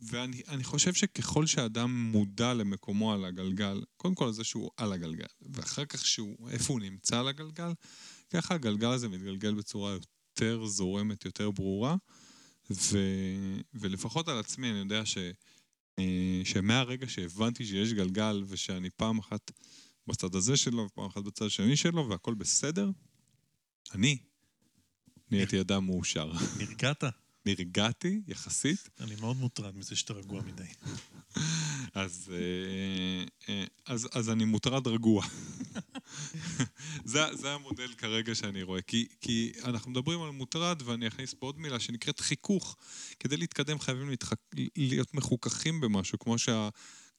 ואני אני חושב שככל שאדם מודע למקומו על הגלגל, קודם כל זה שהוא על הגלגל, ואחר כך שהוא, איפה הוא נמצא על הגלגל, ככה הגלגל הזה מתגלגל בצורה יותר זורמת, יותר ברורה, ו, ולפחות על עצמי אני יודע ש... אה, שמהרגע שהבנתי שיש גלגל ושאני פעם אחת בצד הזה שלו ופעם אחת בצד השני שלו והכל בסדר, אני נהייתי אדם מאושר. נרגעת? נרגעתי יחסית, אני מאוד מוטרד מזה שאתה רגוע מדי. אז, אה, אה, אז, אז אני מוטרד רגוע. זה, זה המודל כרגע שאני רואה, כי, כי אנחנו מדברים על מוטרד ואני אכניס פה עוד מילה שנקראת חיכוך. כדי להתקדם חייבים להתחק... להיות מחוככים במשהו, כמו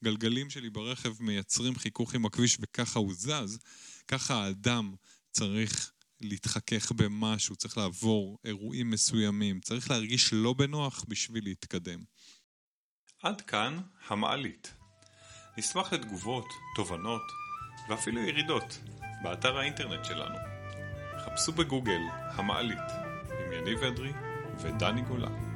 שהגלגלים שלי ברכב מייצרים חיכוך עם הכביש וככה הוא זז, ככה האדם צריך להתחכך במשהו, צריך לעבור אירועים מסוימים, צריך להרגיש לא בנוח בשביל להתקדם. עד כאן המעלית. נשמח לתגובות, תובנות ואפילו ירידות באתר האינטרנט שלנו. חפשו בגוגל המעלית עם יניב אדרי ודני גולן.